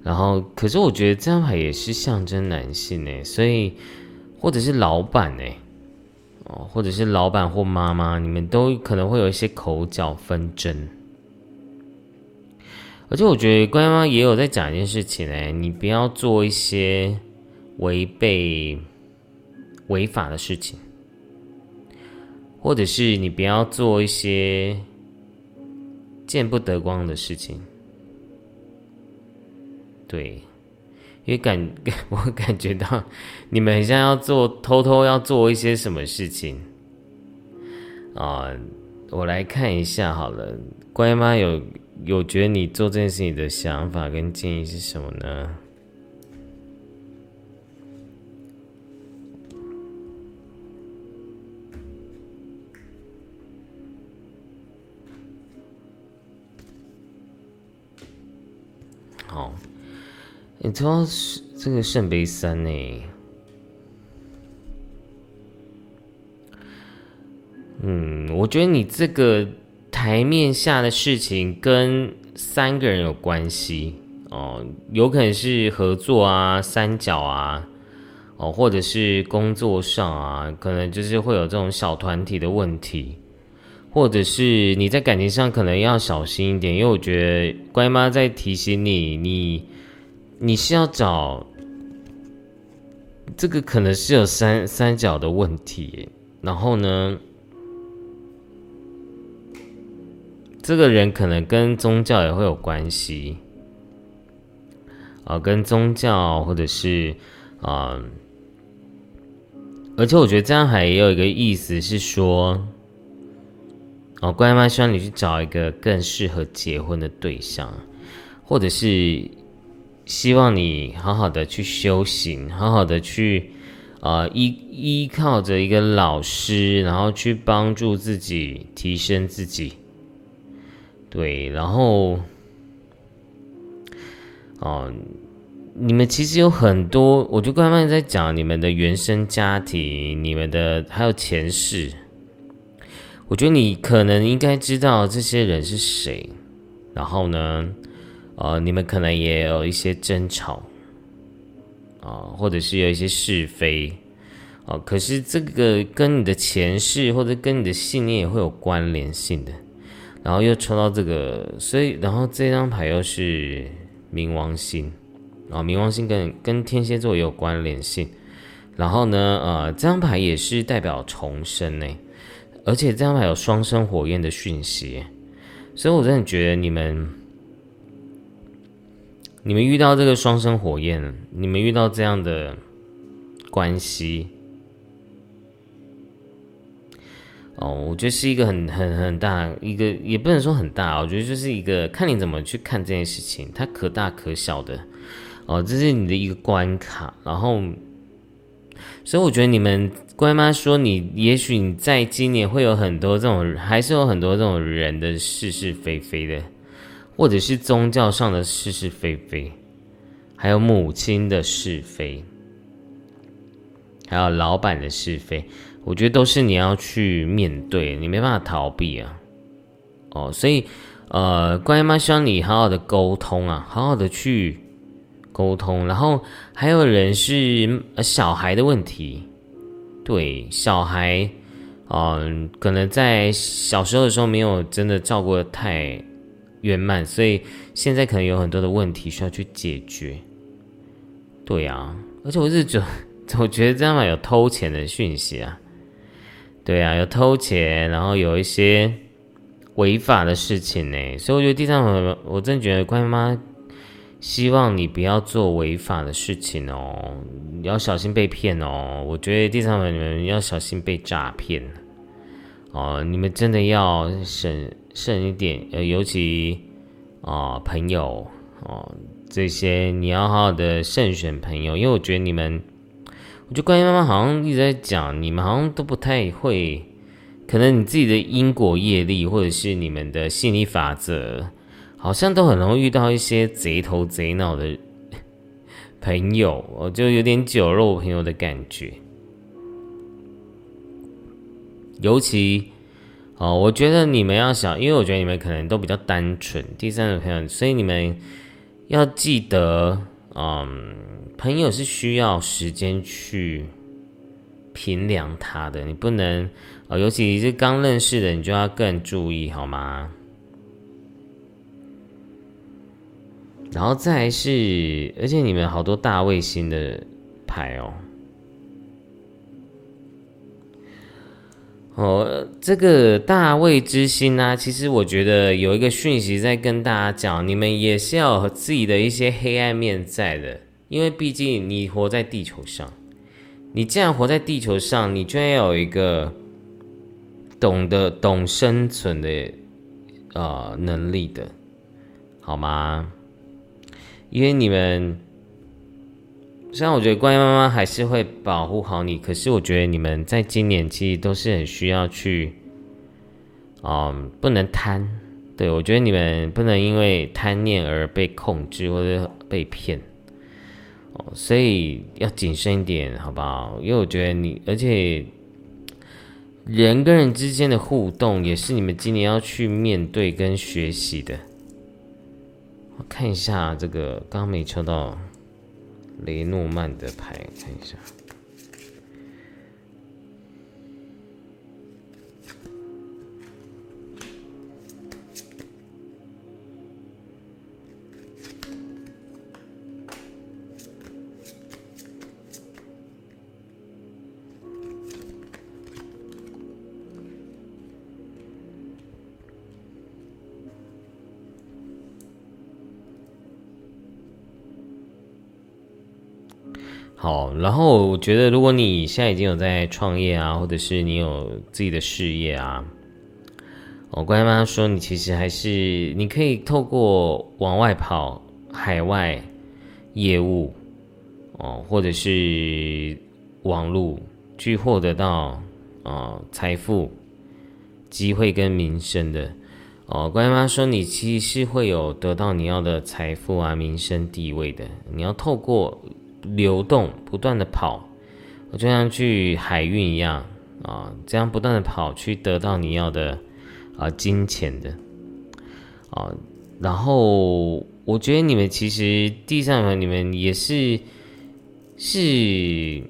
然后可是我觉得这张牌也是象征男性呢，所以。或者是老板呢，哦，或者是老板或妈妈，你们都可能会有一些口角纷争。而且我觉得关妈也有在讲一件事情呢，你不要做一些违背违法的事情，或者是你不要做一些见不得光的事情，对。因为感 我感觉到你们很像要做偷偷要做一些什么事情啊！我来看一下好了，乖妈有有觉得你做这件事情的想法跟建议是什么呢？好。你知道是这个圣杯三呢？嗯，我觉得你这个台面下的事情跟三个人有关系哦，有可能是合作啊、三角啊，哦，或者是工作上啊，可能就是会有这种小团体的问题，或者是你在感情上可能要小心一点，因为我觉得乖妈在提醒你，你。你是要找这个可能是有三三角的问题，然后呢，这个人可能跟宗教也会有关系，啊，跟宗教或者是啊，而且我觉得这样还也有一个意思是说，哦，乖妈希望你去找一个更适合结婚的对象，或者是。希望你好好的去修行，好好的去，啊依依靠着一个老师，然后去帮助自己提升自己。对，然后，哦，你们其实有很多，我就刚刚在讲你们的原生家庭，你们的还有前世。我觉得你可能应该知道这些人是谁，然后呢？呃，你们可能也有一些争吵，啊，或者是有一些是非，哦，可是这个跟你的前世或者跟你的信念也会有关联性的。然后又抽到这个，所以然后这张牌又是冥王星，啊，冥王星跟跟天蝎座也有关联性。然后呢，呃，这张牌也是代表重生呢，而且这张牌有双生火焰的讯息，所以我真的觉得你们。你们遇到这个双生火焰，你们遇到这样的关系，哦，我觉得是一个很很很大一个，也不能说很大，我觉得就是一个看你怎么去看这件事情，它可大可小的，哦，这是你的一个关卡，然后，所以我觉得你们乖妈说你，也许你在今年会有很多这种，还是有很多这种人的是是非非的。或者是宗教上的是是非非，还有母亲的是非，还有老板的是非，我觉得都是你要去面对，你没办法逃避啊。哦，所以呃，关于妈希望你好好的沟通啊，好好的去沟通。然后还有人是小孩的问题，对小孩，嗯，可能在小时候的时候没有真的照顾的太。圆满，所以现在可能有很多的问题需要去解决。对呀，而且我是觉，我觉得这样嘛有偷钱的讯息啊。对啊，有偷钱，然后有一些违法的事情呢。所以我觉得第三种，我真觉得关于妈希望你不要做违法的事情哦，要小心被骗哦。我觉得第三种你们要小心被诈骗哦，你们真的要审。慎一点，呃，尤其啊，朋友哦，这些你要好好的慎选朋友，因为我觉得你们，我觉得观音妈妈好像一直在讲，你们好像都不太会，可能你自己的因果业力，或者是你们的心理法则，好像都很容易遇到一些贼头贼脑的朋友，我就有点酒肉朋友的感觉，尤其。哦，我觉得你们要想，因为我觉得你们可能都比较单纯。第三种朋友，所以你们要记得，嗯，朋友是需要时间去评量他的，你不能，呃，尤其是刚认识的，你就要更注意，好吗？然后再是，而且你们好多大卫星的牌哦。哦，这个大卫之心呢，其实我觉得有一个讯息在跟大家讲，你们也是要自己的一些黑暗面在的，因为毕竟你活在地球上，你既然活在地球上，你就要有一个懂得懂生存的呃能力的，好吗？因为你们。虽然我觉得观音妈妈还是会保护好你，可是我觉得你们在今年其实都是很需要去，嗯，不能贪。对我觉得你们不能因为贪念而被控制或者被骗，哦，所以要谨慎一点，好不好？因为我觉得你，而且人跟人之间的互动也是你们今年要去面对跟学习的。我看一下这个，刚刚没抽到。雷诺曼的牌，看一下。然后我觉得，如果你现在已经有在创业啊，或者是你有自己的事业啊，我乖妈说，你其实还是你可以透过往外跑、海外业务哦，或者是网络去获得到啊财富、机会跟名声的哦。乖妈妈说，你其实是会有得到你要的财富啊、名声、地位的。你要透过。流动，不断的跑，我就像去海运一样啊，这样不断的跑，去得到你要的啊金钱的啊。然后我觉得你们其实地上人你们也是是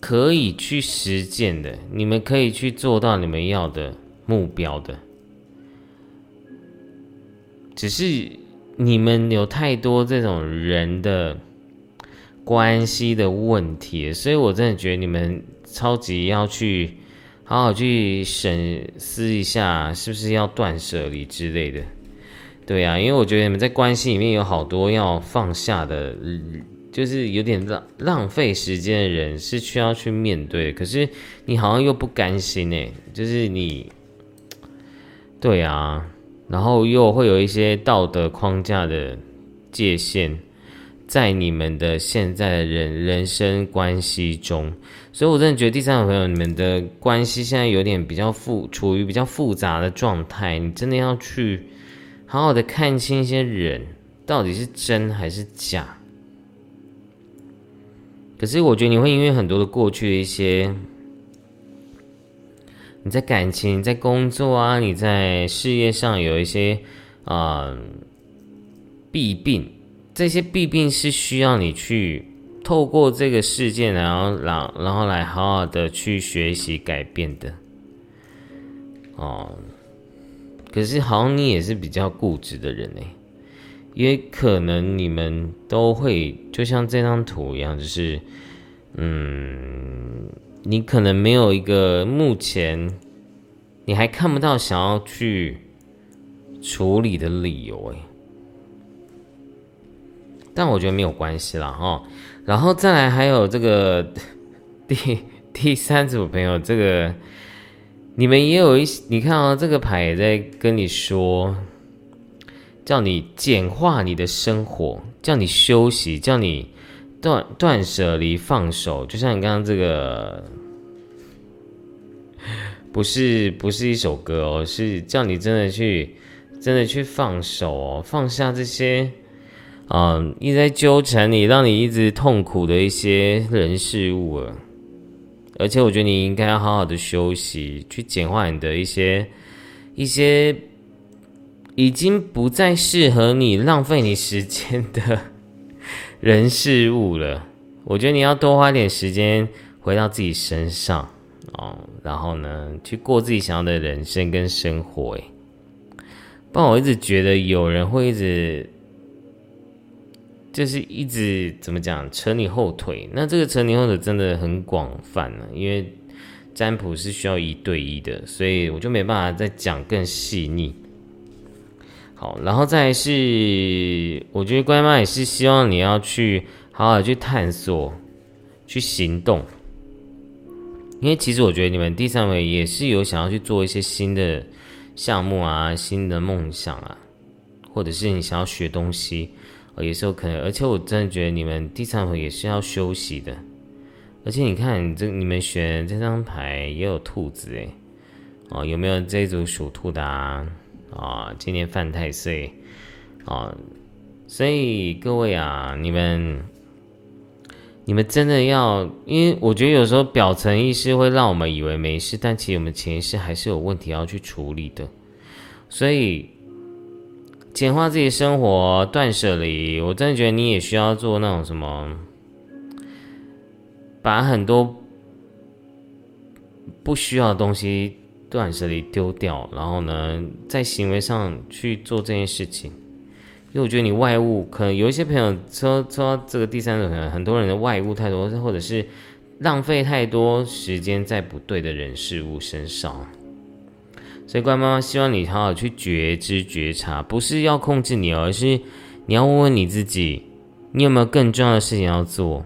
可以去实践的，你们可以去做到你们要的目标的，只是你们有太多这种人的。关系的问题，所以我真的觉得你们超级要去好好去审思一下，是不是要断舍离之类的。对呀，因为我觉得你们在关系里面有好多要放下的，就是有点浪浪费时间的人是需要去面对，可是你好像又不甘心哎，就是你，对啊，然后又会有一些道德框架的界限。在你们的现在的人人生关系中，所以我真的觉得第三个朋友，你们的关系现在有点比较复，处于比较复杂的状态。你真的要去好好的看清一些人到底是真还是假。可是我觉得你会因为很多的过去的一些，你在感情、在工作啊，你在事业上有一些啊弊病，这些弊病是需要你去透过这个事件，然后然然后来好好的去学习改变的。哦，可是好像你也是比较固执的人呢。因为可能你们都会就像这张图一样，就是，嗯，你可能没有一个目前你还看不到想要去处理的理由哎，但我觉得没有关系啦哈。然后再来还有这个第第三组朋友，这个你们也有一你看啊，这个牌也在跟你说。叫你简化你的生活，叫你休息，叫你断断舍离、放手。就像你刚刚这个，不是不是一首歌哦，是叫你真的去真的去放手哦，放下这些嗯一直在纠缠你、让你一直痛苦的一些人事物啊。而且我觉得你应该要好好的休息，去简化你的一些一些。已经不再适合你浪费你时间的人事物了。我觉得你要多花点时间回到自己身上哦，然后呢，去过自己想要的人生跟生活。哎，不然我一直觉得有人会一直就是一直怎么讲扯你后腿。那这个扯你后腿真的很广泛呢，因为占卜是需要一对一的，所以我就没办法再讲更细腻。好，然后再是，我觉得乖妈也是希望你要去好好去探索，去行动，因为其实我觉得你们第三位也是有想要去做一些新的项目啊，新的梦想啊，或者是你想要学东西，也是有可能。而且我真的觉得你们第三回也是要休息的，而且你看这你们选这张牌也有兔子诶，哦，有没有这一组属兔的啊？啊，今年犯太岁，啊，所以各位啊，你们，你们真的要，因为我觉得有时候表层意识会让我们以为没事，但其实我们潜意识还是有问题要去处理的。所以简化自己生活，断舍离，我真的觉得你也需要做那种什么，把很多不需要的东西。断舍离丢掉，然后呢，在行为上去做这件事情，因为我觉得你外物可能有一些朋友说说这个第三种可能很多人的外物太多，或者是浪费太多时间在不对的人事物身上，所以乖妈妈希望你好好去觉知觉察，不是要控制你，而是你要问问你自己，你有没有更重要的事情要做？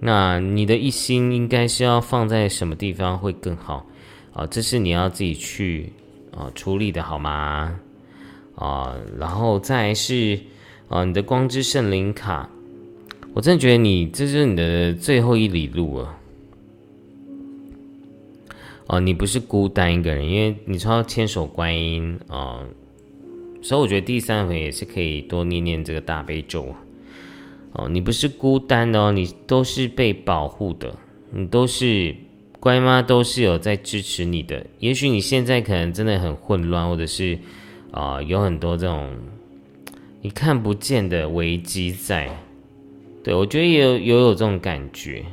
那你的一心应该是要放在什么地方会更好？啊，这是你要自己去啊处理的好吗？啊，然后再是啊你的光之圣灵卡，我真的觉得你这是你的最后一里路了。哦，你不是孤单一个人，因为你说牵手观音啊，所以我觉得第三回也是可以多念念这个大悲咒。哦，你不是孤单的哦，你都是被保护的，你都是。乖妈都是有在支持你的，也许你现在可能真的很混乱，或者是啊有很多这种你看不见的危机在。对我觉得也有有有这种感觉，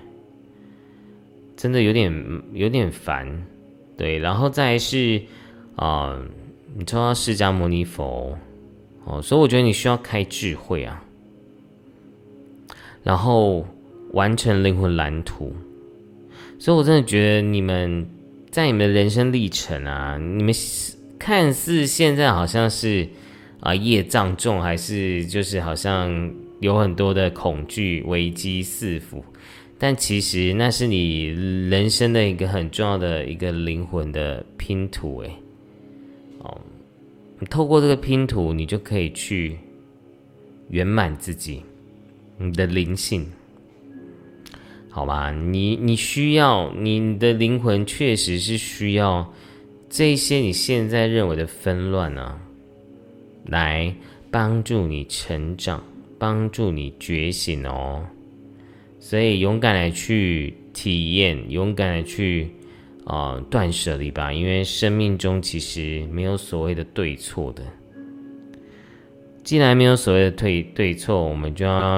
真的有点有点烦。对，然后再是啊，你抽到释迦牟尼佛哦，所以我觉得你需要开智慧啊，然后完成灵魂蓝图。所以，我真的觉得你们在你们的人生历程啊，你们看似现在好像是啊业障重，还是就是好像有很多的恐惧、危机四伏，但其实那是你人生的一个很重要的一个灵魂的拼图，诶。哦，你透过这个拼图，你就可以去圆满自己，你的灵性。好吧，你你需要你的灵魂确实是需要这些你现在认为的纷乱啊，来帮助你成长，帮助你觉醒哦。所以勇敢的去体验，勇敢的去啊断舍离吧，因为生命中其实没有所谓的对错的。既然没有所谓的对对错，我们就要